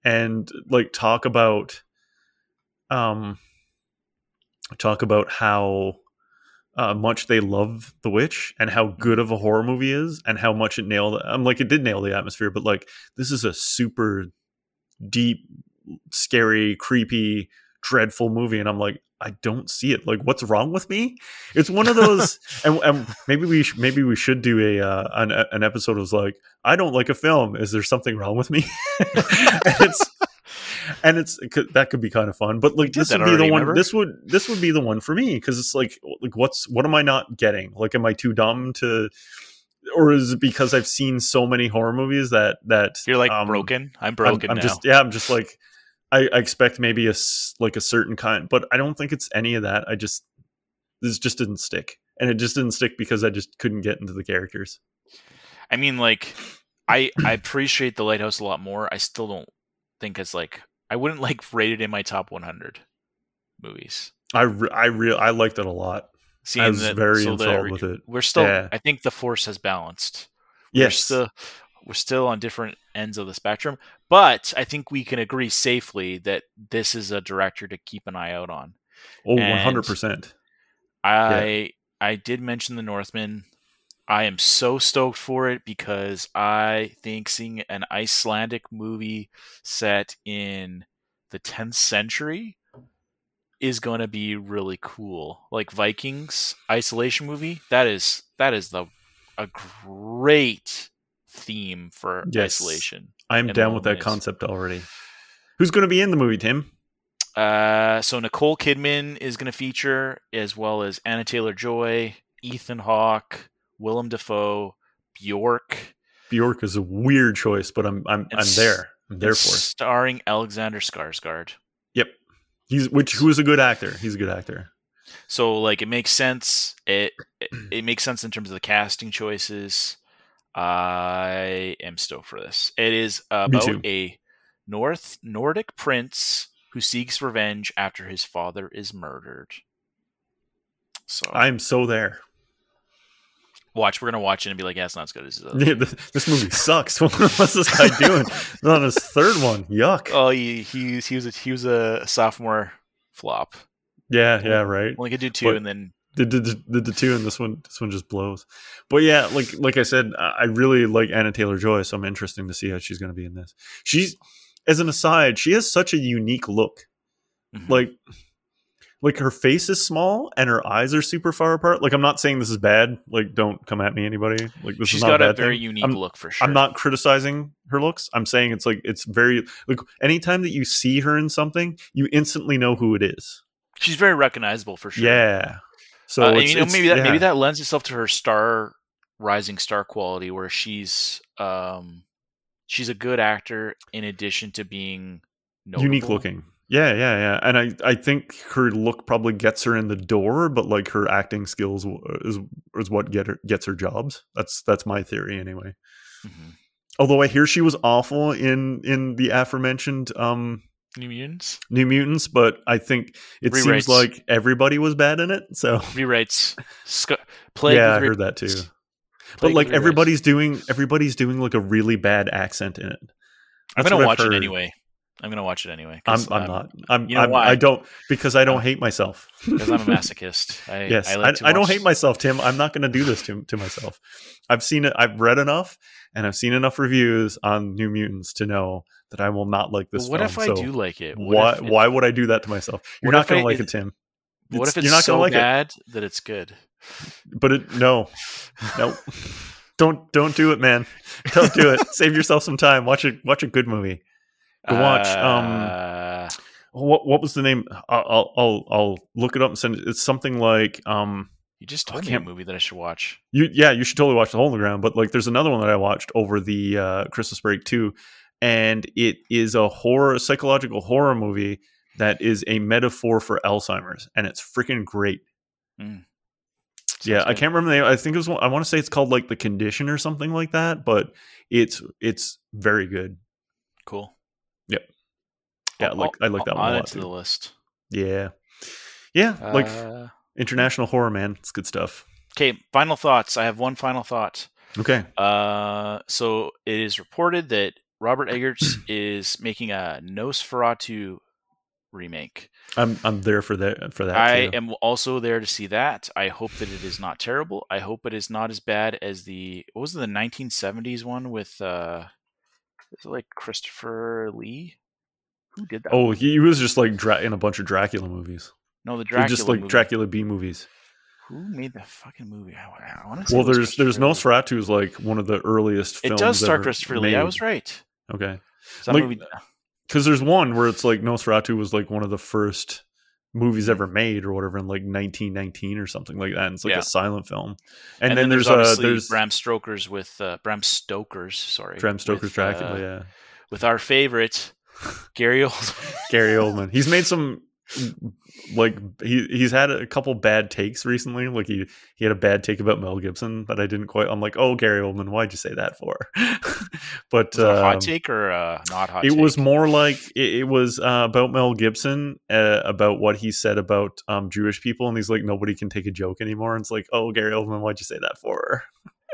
and like talk about um talk about how uh, much they love The Witch and how good of a horror movie is and how much it nailed. I'm like it did nail the atmosphere, but like this is a super deep, scary, creepy, dreadful movie, and I'm like I don't see it. Like what's wrong with me? It's one of those, and, and maybe we sh- maybe we should do a uh, an, an episode of like I don't like a film. Is there something wrong with me? it's and it's it could, that could be kind of fun. But like this would be the one. remember? This would this would be the one for me because it's like like what's what am I not getting? Like am I too dumb to? Or is it because I've seen so many horror movies that that You're like um, broken. I'm I'm- broken I'm, now. just yeah. I'm just like I, I expect maybe a like a certain kind, but I don't think it's any of that. I just this just didn't stick, and it just didn't stick because I just couldn't get into the characters. I mean, like, I I appreciate the Lighthouse a lot more. I still don't think it's like I wouldn't like rate it in my top 100 movies. I re- I real I liked it a lot. Seeing I was that, very so enthralled with it. We're still. Yeah. I think the force has balanced. We're Yes, still we're still on different ends of the spectrum, but I think we can agree safely that this is a director to keep an eye out on. oh, one hundred percent. I I did mention the Northman. I am so stoked for it because I think seeing an Icelandic movie set in the 10th century is going to be really cool. Like Vikings isolation movie, that is that is the a great theme for Yes. isolation. I'm down with that concept already. Who's going to be in the movie, Tim? Uh, so Nicole Kidman is going to feature, as well as Anya Taylor-Joy, Ethan Hawke, Willem Dafoe, Bjork, Bjork is a weird choice, but I'm I'm I'm there. I'm there for it. starring Alexander Skarsgård. Yep. He's which who is a good actor. He's a good actor. So like it makes sense. It, it it makes sense in terms of the casting choices. I am stoked for this. It is about a North Nordic prince who seeks revenge after his father is murdered. So I'm so there. Watch. We're gonna watch it and be like, "Yeah, it's not as good as." Yeah, this, this movie sucks. What's this guy doing? On his third one. Yuck. oh, he he he was a, he was a sophomore flop. Yeah, yeah, right. Only could do two, But- and then Did, did, did, the two, and this one, this one just blows. But yeah, like like I said, I really like Anya Taylor-Joy, so I'm interesting to see how she's going to be in this. She's, as an aside, she has such a unique look. mhm. Like, like her face is small and her eyes are super far apart. Like I'm not saying this is bad. Like don't come at me, anybody. Like this she's is not got a a very thing. unique I'm- look for sure. I'm not criticizing her looks. I'm saying it's like it's very like anytime that you see her in something, you instantly know who it is. She's very recognizable for sure. Yeah. So Uh, it's, you know, it's- maybe that yeah. maybe that lends itself to her star rising star quality, where she's um she's a good actor in addition to being unique looking. Yeah, yeah, yeah. And I I think her look probably gets her in the door, but like her acting skills is is what get her gets her jobs. That's that's my theory anyway. Mhm. Although I hear she was awful in in the aforementioned um New Mutants New Mutants, but I think it seems like everybody was bad in it. So rewrites. Sc- Plague yeah, I heard that too. rewrites. But like everybody's doing everybody's doing like a really bad accent in it. I'm gonna watch it anyway. I'm gonna watch it anyway. I'm, 'cause, I'm um, not. I'm, you know I'm why? I don't because I don't Uh, hate myself. because I'm a masochist. I, yes, I, I, like to I don't hate myself, Tim. I'm not going to do this to to myself. I've seen it. I've read enough, and I've seen enough reviews on New Mutants to know that I will not like this. what film, if I so do like it? What Why? it- why would I do that to myself? You're not going I- to like it- it, Tim. What if it's you're not so gonna like it? bad that it's good? But it no, no. don't don't do it, man. Don't do it. Save yourself some time. Watch it. Watch a good movie. Go watch, um, Uh, What what was the name? I'll I'll I'll, look it up and send it. It's something like um. you just I told me a movie that I should watch. You yeah, you should totally watch the hole in the ground. But like, there's another one that I watched over the uh, Christmas break too, and it is a horror, psychological horror movie that is a metaphor for Alzheimer's, and it's freaking great. Mm. yeah, Sounds I can't remember the name. I think it was. one- I want to say it's called like the Condition or something like that. But it's it's very good. Cool. Yeah, I'll- like I like that I'll one a add it to the list. Yeah, yeah, like Uh, international horror, man. It's good stuff. okay, final thoughts. I have one final thought. Okay, Uh, so it is reported that Robert Eggers is making a Nosferatu remake. I'm I'm there for that for that. I too. am also there to see that. I hope that it is not terrible. I hope it is not as bad as the what was it, the 1970s one with uh is it like Christopher Lee? Who did that? Oh, one? he was just like dra- in a bunch of Dracula movies. no, the Dracula. just like movie. Dracula B movies. Who made the fucking movie? I, I want to. Well, there's there's Nosferatu is like one of the earliest. It does star Christopher Lee. I was right. okay that Like, because uh uh, there's one where it's like Nosferatu was like one of the first movies ever made or whatever in like 1919 or something like that. And it's like Yeah. a silent film. and, And, then, there's, uh obviously there's Bram Stoker's with uh, Bram Stoker's. Sorry, Bram Stoker's with, Dracula. uh, yeah, with our favorite Gary Oldman. Gary Oldman. He's made some like he he's had a couple bad takes recently. Like he he had a bad take about Mel Gibson that I didn't quite. I'm like, oh, Gary Oldman, why'd you say that for? but a hot um, take or a not hot it take? was more like it, it was uh, about Mel Gibson uh, about what he said about um, Jewish people, and he's like, nobody can take a joke anymore. And it's like, oh, Gary Oldman, why'd you say that for?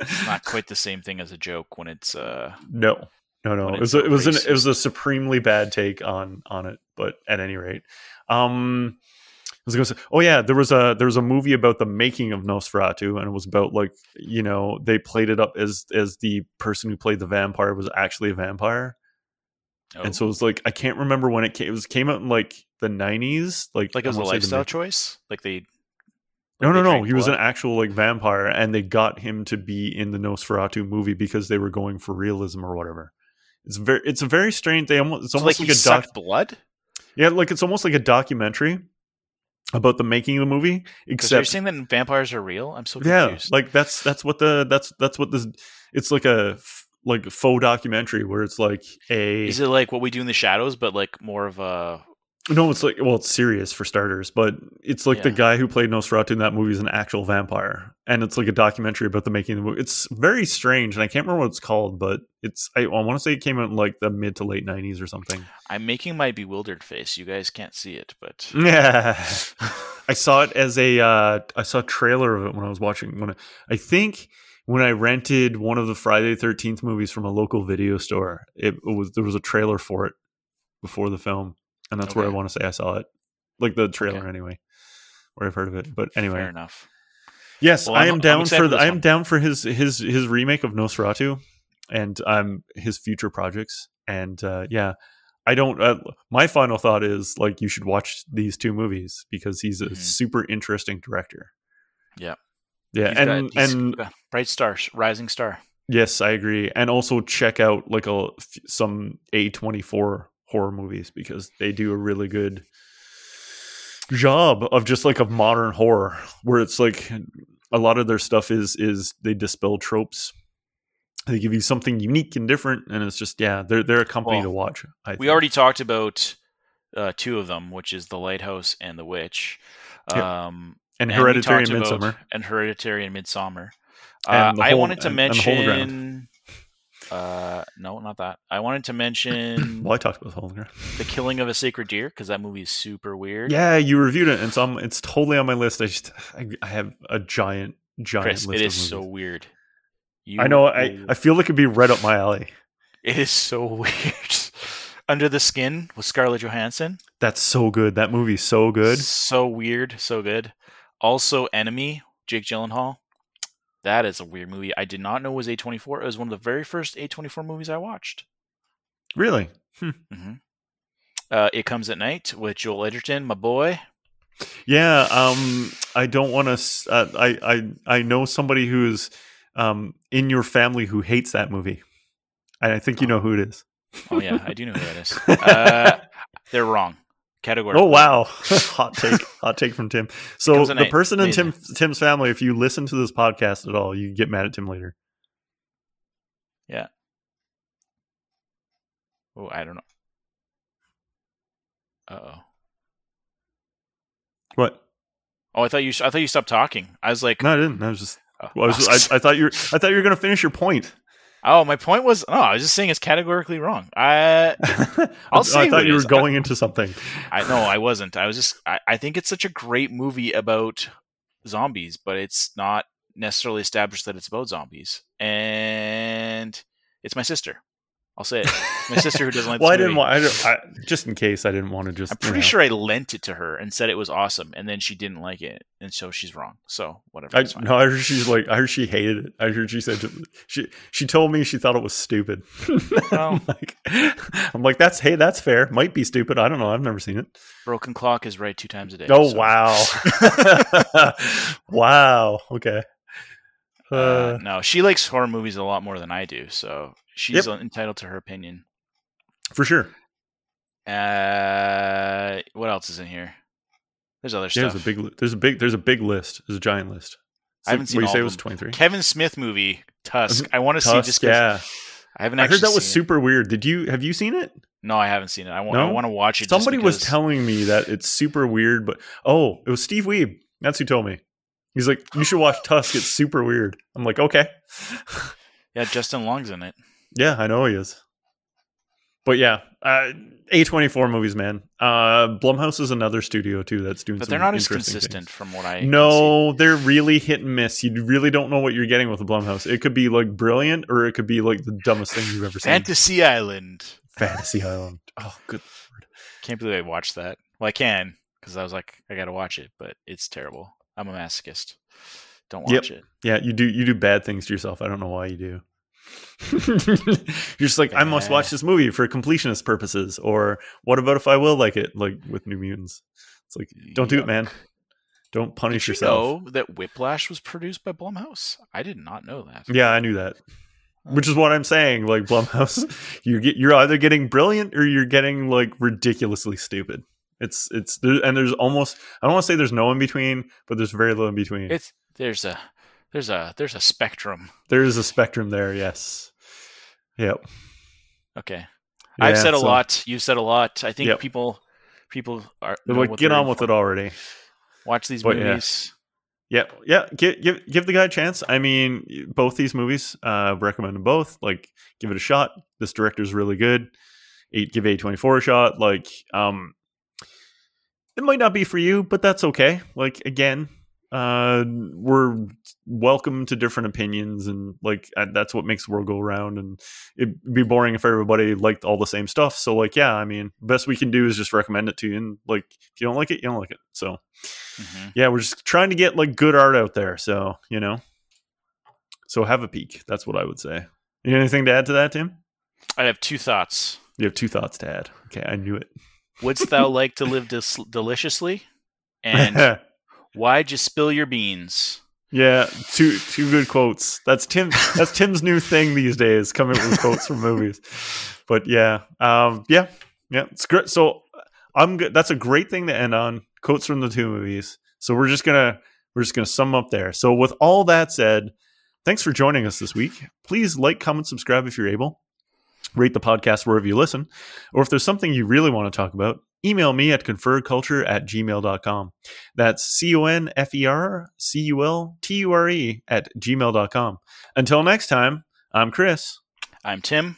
It's not quite the same thing as a joke when it's uh No, no, no. It was a, it was an, it was a supremely bad take on on it. But at any rate, um, I was gonna say, oh yeah, there was a there was a movie about the making of Nosferatu, and it was about like you know they played it up as as the person who played the vampire was actually a vampire, oh, and so it was like I can't remember when it came. It was came out in like the nineties, like like I as a lifestyle choice. Like they No, like no, they no. He was an actual like vampire, and they got him to be in the Nosferatu movie because they were going for realism or whatever. It's very, it's a very strange. They almost, it's so almost like like, a doc. sucked blood. Yeah, like it's almost like a documentary about the making of the movie. Except you're saying that vampires are real. I'm so confused. yeah, like that's that's what the that's that's what this. It's like a like faux documentary where it's like a Is it like what we do in the shadows, but like more of a no, it's like well, it's serious for starters, but it's like the guy who played Nosferatu in that movie is an actual vampire, and it's like a documentary about the making of the movie. It's very strange, and I can't remember what it's called, but it's I, I want to say it came out in like the mid to late nineties or something. I'm making my bewildered face. You guys can't see it, but Yeah, I saw it as a uh, I saw a trailer of it when I was watching when I, I think when I rented one of the Friday Thirteenth movies from a local video store. It, was there was a trailer for it before the film, and that's where I want to say I saw it, like the trailer Okay. anyway, where I've heard of it. But anyway, fair enough. yes, Well, I I'm- I'm down excited for the, I am down for his his his remake of Nosferatu, and um his future projects, and uh, yeah. I don't. Uh, my final thought is like you should watch these two movies because he's a Mhm. super interesting director. Yeah. yeah, He's and got- and bright star, rising star. yes, I agree. And also check out like a some A twenty four horror movies because they do a really good job of just like of modern horror where it's like a lot of their stuff is is they dispel tropes. They give you something unique and different, and it's just yeah, they're they're a company Well, to watch. I We think. already talked about uh, two of them, which is the lighthouse and the witch. Yeah. Um, and we Hereditary and Midsommar. and Hereditary and Midsommar. And Uh, the I Hole- wanted to and- and the Hole in the mention. Uh, no, not that. I wanted to mention Well, I talked about Hollinger. the killing of a sacred deer because that movie is super weird. Yeah, you reviewed it, and so I'm, it's totally on my list. I just I, I have a giant, giant Chris, list. it of is so weird. You I know. I I feel like it'd be right up my alley. it is so weird. Under the Skin with Scarlett Johansson. That's so good. That movie's so good. So weird, so good. Also, Enemy, Jake Gyllenhaal. That is a weird movie. I did not know it was A24. It was one of the very first A24 movies I watched. Really? hmm Uh, it Comes at Night with Joel Edgerton, my boy. Yeah. Um. I don't want to. Uh, I I I know somebody who's um in your family who hates that movie, and I think you know who it is. Oh, yeah, I do know who that is. Uh, they're wrong. Category. Oh wow, hot take, hot take from Tim. So the night. person in Tim Tim's family, if you listen to this podcast at all, you get mad at Tim later. Yeah. Oh, I don't know. Uh oh. What? Oh, I thought you. I thought you stopped talking. I was like, No, I didn't. I was just. oh, Well, I, was, I, I thought you. Were, I thought you were going to finish your point. Oh, my point was. No, I was just saying it's categorically wrong. I, I'll say I thought you were going into something. I no, I wasn't. I was just. I, I think it's such a great movie about zombies, but it's not necessarily established that it's about zombies. And it's my sister. I'll say it. My sister who doesn't like. well, I didn't want. I, don't- I, just in case, I didn't want to just. I'm you pretty know. sure I lent it to her and said it was awesome, and then she didn't like it, and so she's wrong. So whatever. I, no, I heard she's like. I heard she hated it. I heard she said she. She told me she thought it was stupid. I'm like, I'm like, that's hey, that's fair. Might be stupid. I don't know. I've never seen it. Broken clock is right two times a day. Oh so, wow, wow. Okay. Uh, Uh, no, she likes horror movies a lot more than I do, so she's Yep. entitled to her opinion. for sure. Uh, what else is in here? There's other Yeah, stuff. there's a big. There's a big. There's a big list. There's a giant list. I haven't what seen you all say of it was twenty three. Kevin Smith movie Tusk. I want to see just yeah. I haven't. I heard that was seen it. super weird. Did you have you seen it? No, I haven't seen it. I want. I want to watch it. just Somebody was telling me that it's super weird, but oh, it was Steve Weeb. That's who told me. He's like, you should watch Tusk. It's super weird. I'm like, okay. Yeah, Justin Long's in it. Yeah, I know he is. But yeah, uh, A24 movies, man. Uh, Blumhouse is another studio too that's doing. But some they're not as consistent things. from what I. No, they're really hit and miss. You really don't know what you're getting with the Blumhouse. It could be like brilliant, or it could be like the dumbest thing you've ever seen. Fantasy Island. Fantasy Island. Oh, good. Can't believe I watched that. Well, I can because I was like, I got to watch it, but it's terrible. I'm a masochist. Don't Yep. watch it. Yeah, you do. You do bad things to yourself. I don't know why you do. You're just like, I must watch this movie for completionist purposes. Or what about if I will like it, like with New Mutants? It's like, don't do it, man. Don't punish Did you yourself. know that Whiplash was produced by Blumhouse? I did not know that. Yeah, I knew that. Which is what I'm saying. Like Blumhouse, you get you're either getting brilliant or you're getting like ridiculously stupid. It's it's there, and there's almost I don't want to say there's no in between, but there's very little in between. It's there's a there's a there's a spectrum. there is a spectrum there. Yes. Yep. Okay, I've Yeah, said a so- lot. You've said a lot. I think Yep. people people are like, get on with for. it already. Watch these But, yeah. movies. Yeah, yeah. Give give give the guy a chance. I mean, both these movies, uh, recommend them both. Like, give it a shot. This director's really good. Eight, give A twenty four a shot. Like, um, it might not be for you, but that's okay. Like, again, uh, we're welcome to different opinions, and like uh, that's what makes the world go around. And it'd be boring if everybody liked all the same stuff. So, like, yeah, I mean, best we can do is just recommend it to you. And like, if you don't like it, you don't like it. So Mhm. yeah, we're just trying to get like good art out there. So, you know, so have a peek. That's what I would say. You anything to add to that, Tim? I have two thoughts. You have two thoughts to add. Okay, I knew it. Wouldst thou like to live dis- deliciously? And why'd you spill your beans? yeah, two two good quotes. That's Tim. That's Tim's new thing these days, coming with quotes from movies. But yeah, um, yeah, yeah, it's great. So I'm good. That's a great thing to end on. Quotes from the two movies. So we're just gonna we're just gonna sum up there. So with all that said, thanks for joining us this week. Please like, comment, subscribe if you're able. Rate the podcast wherever you listen. Or if there's something you really want to talk about, email me at conferculture at gmail.com. That's C O N F E R C U L T U R E at gmail.com. Until next time, I'm Chris. I'm Tim.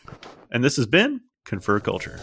And this has been Confer Culture.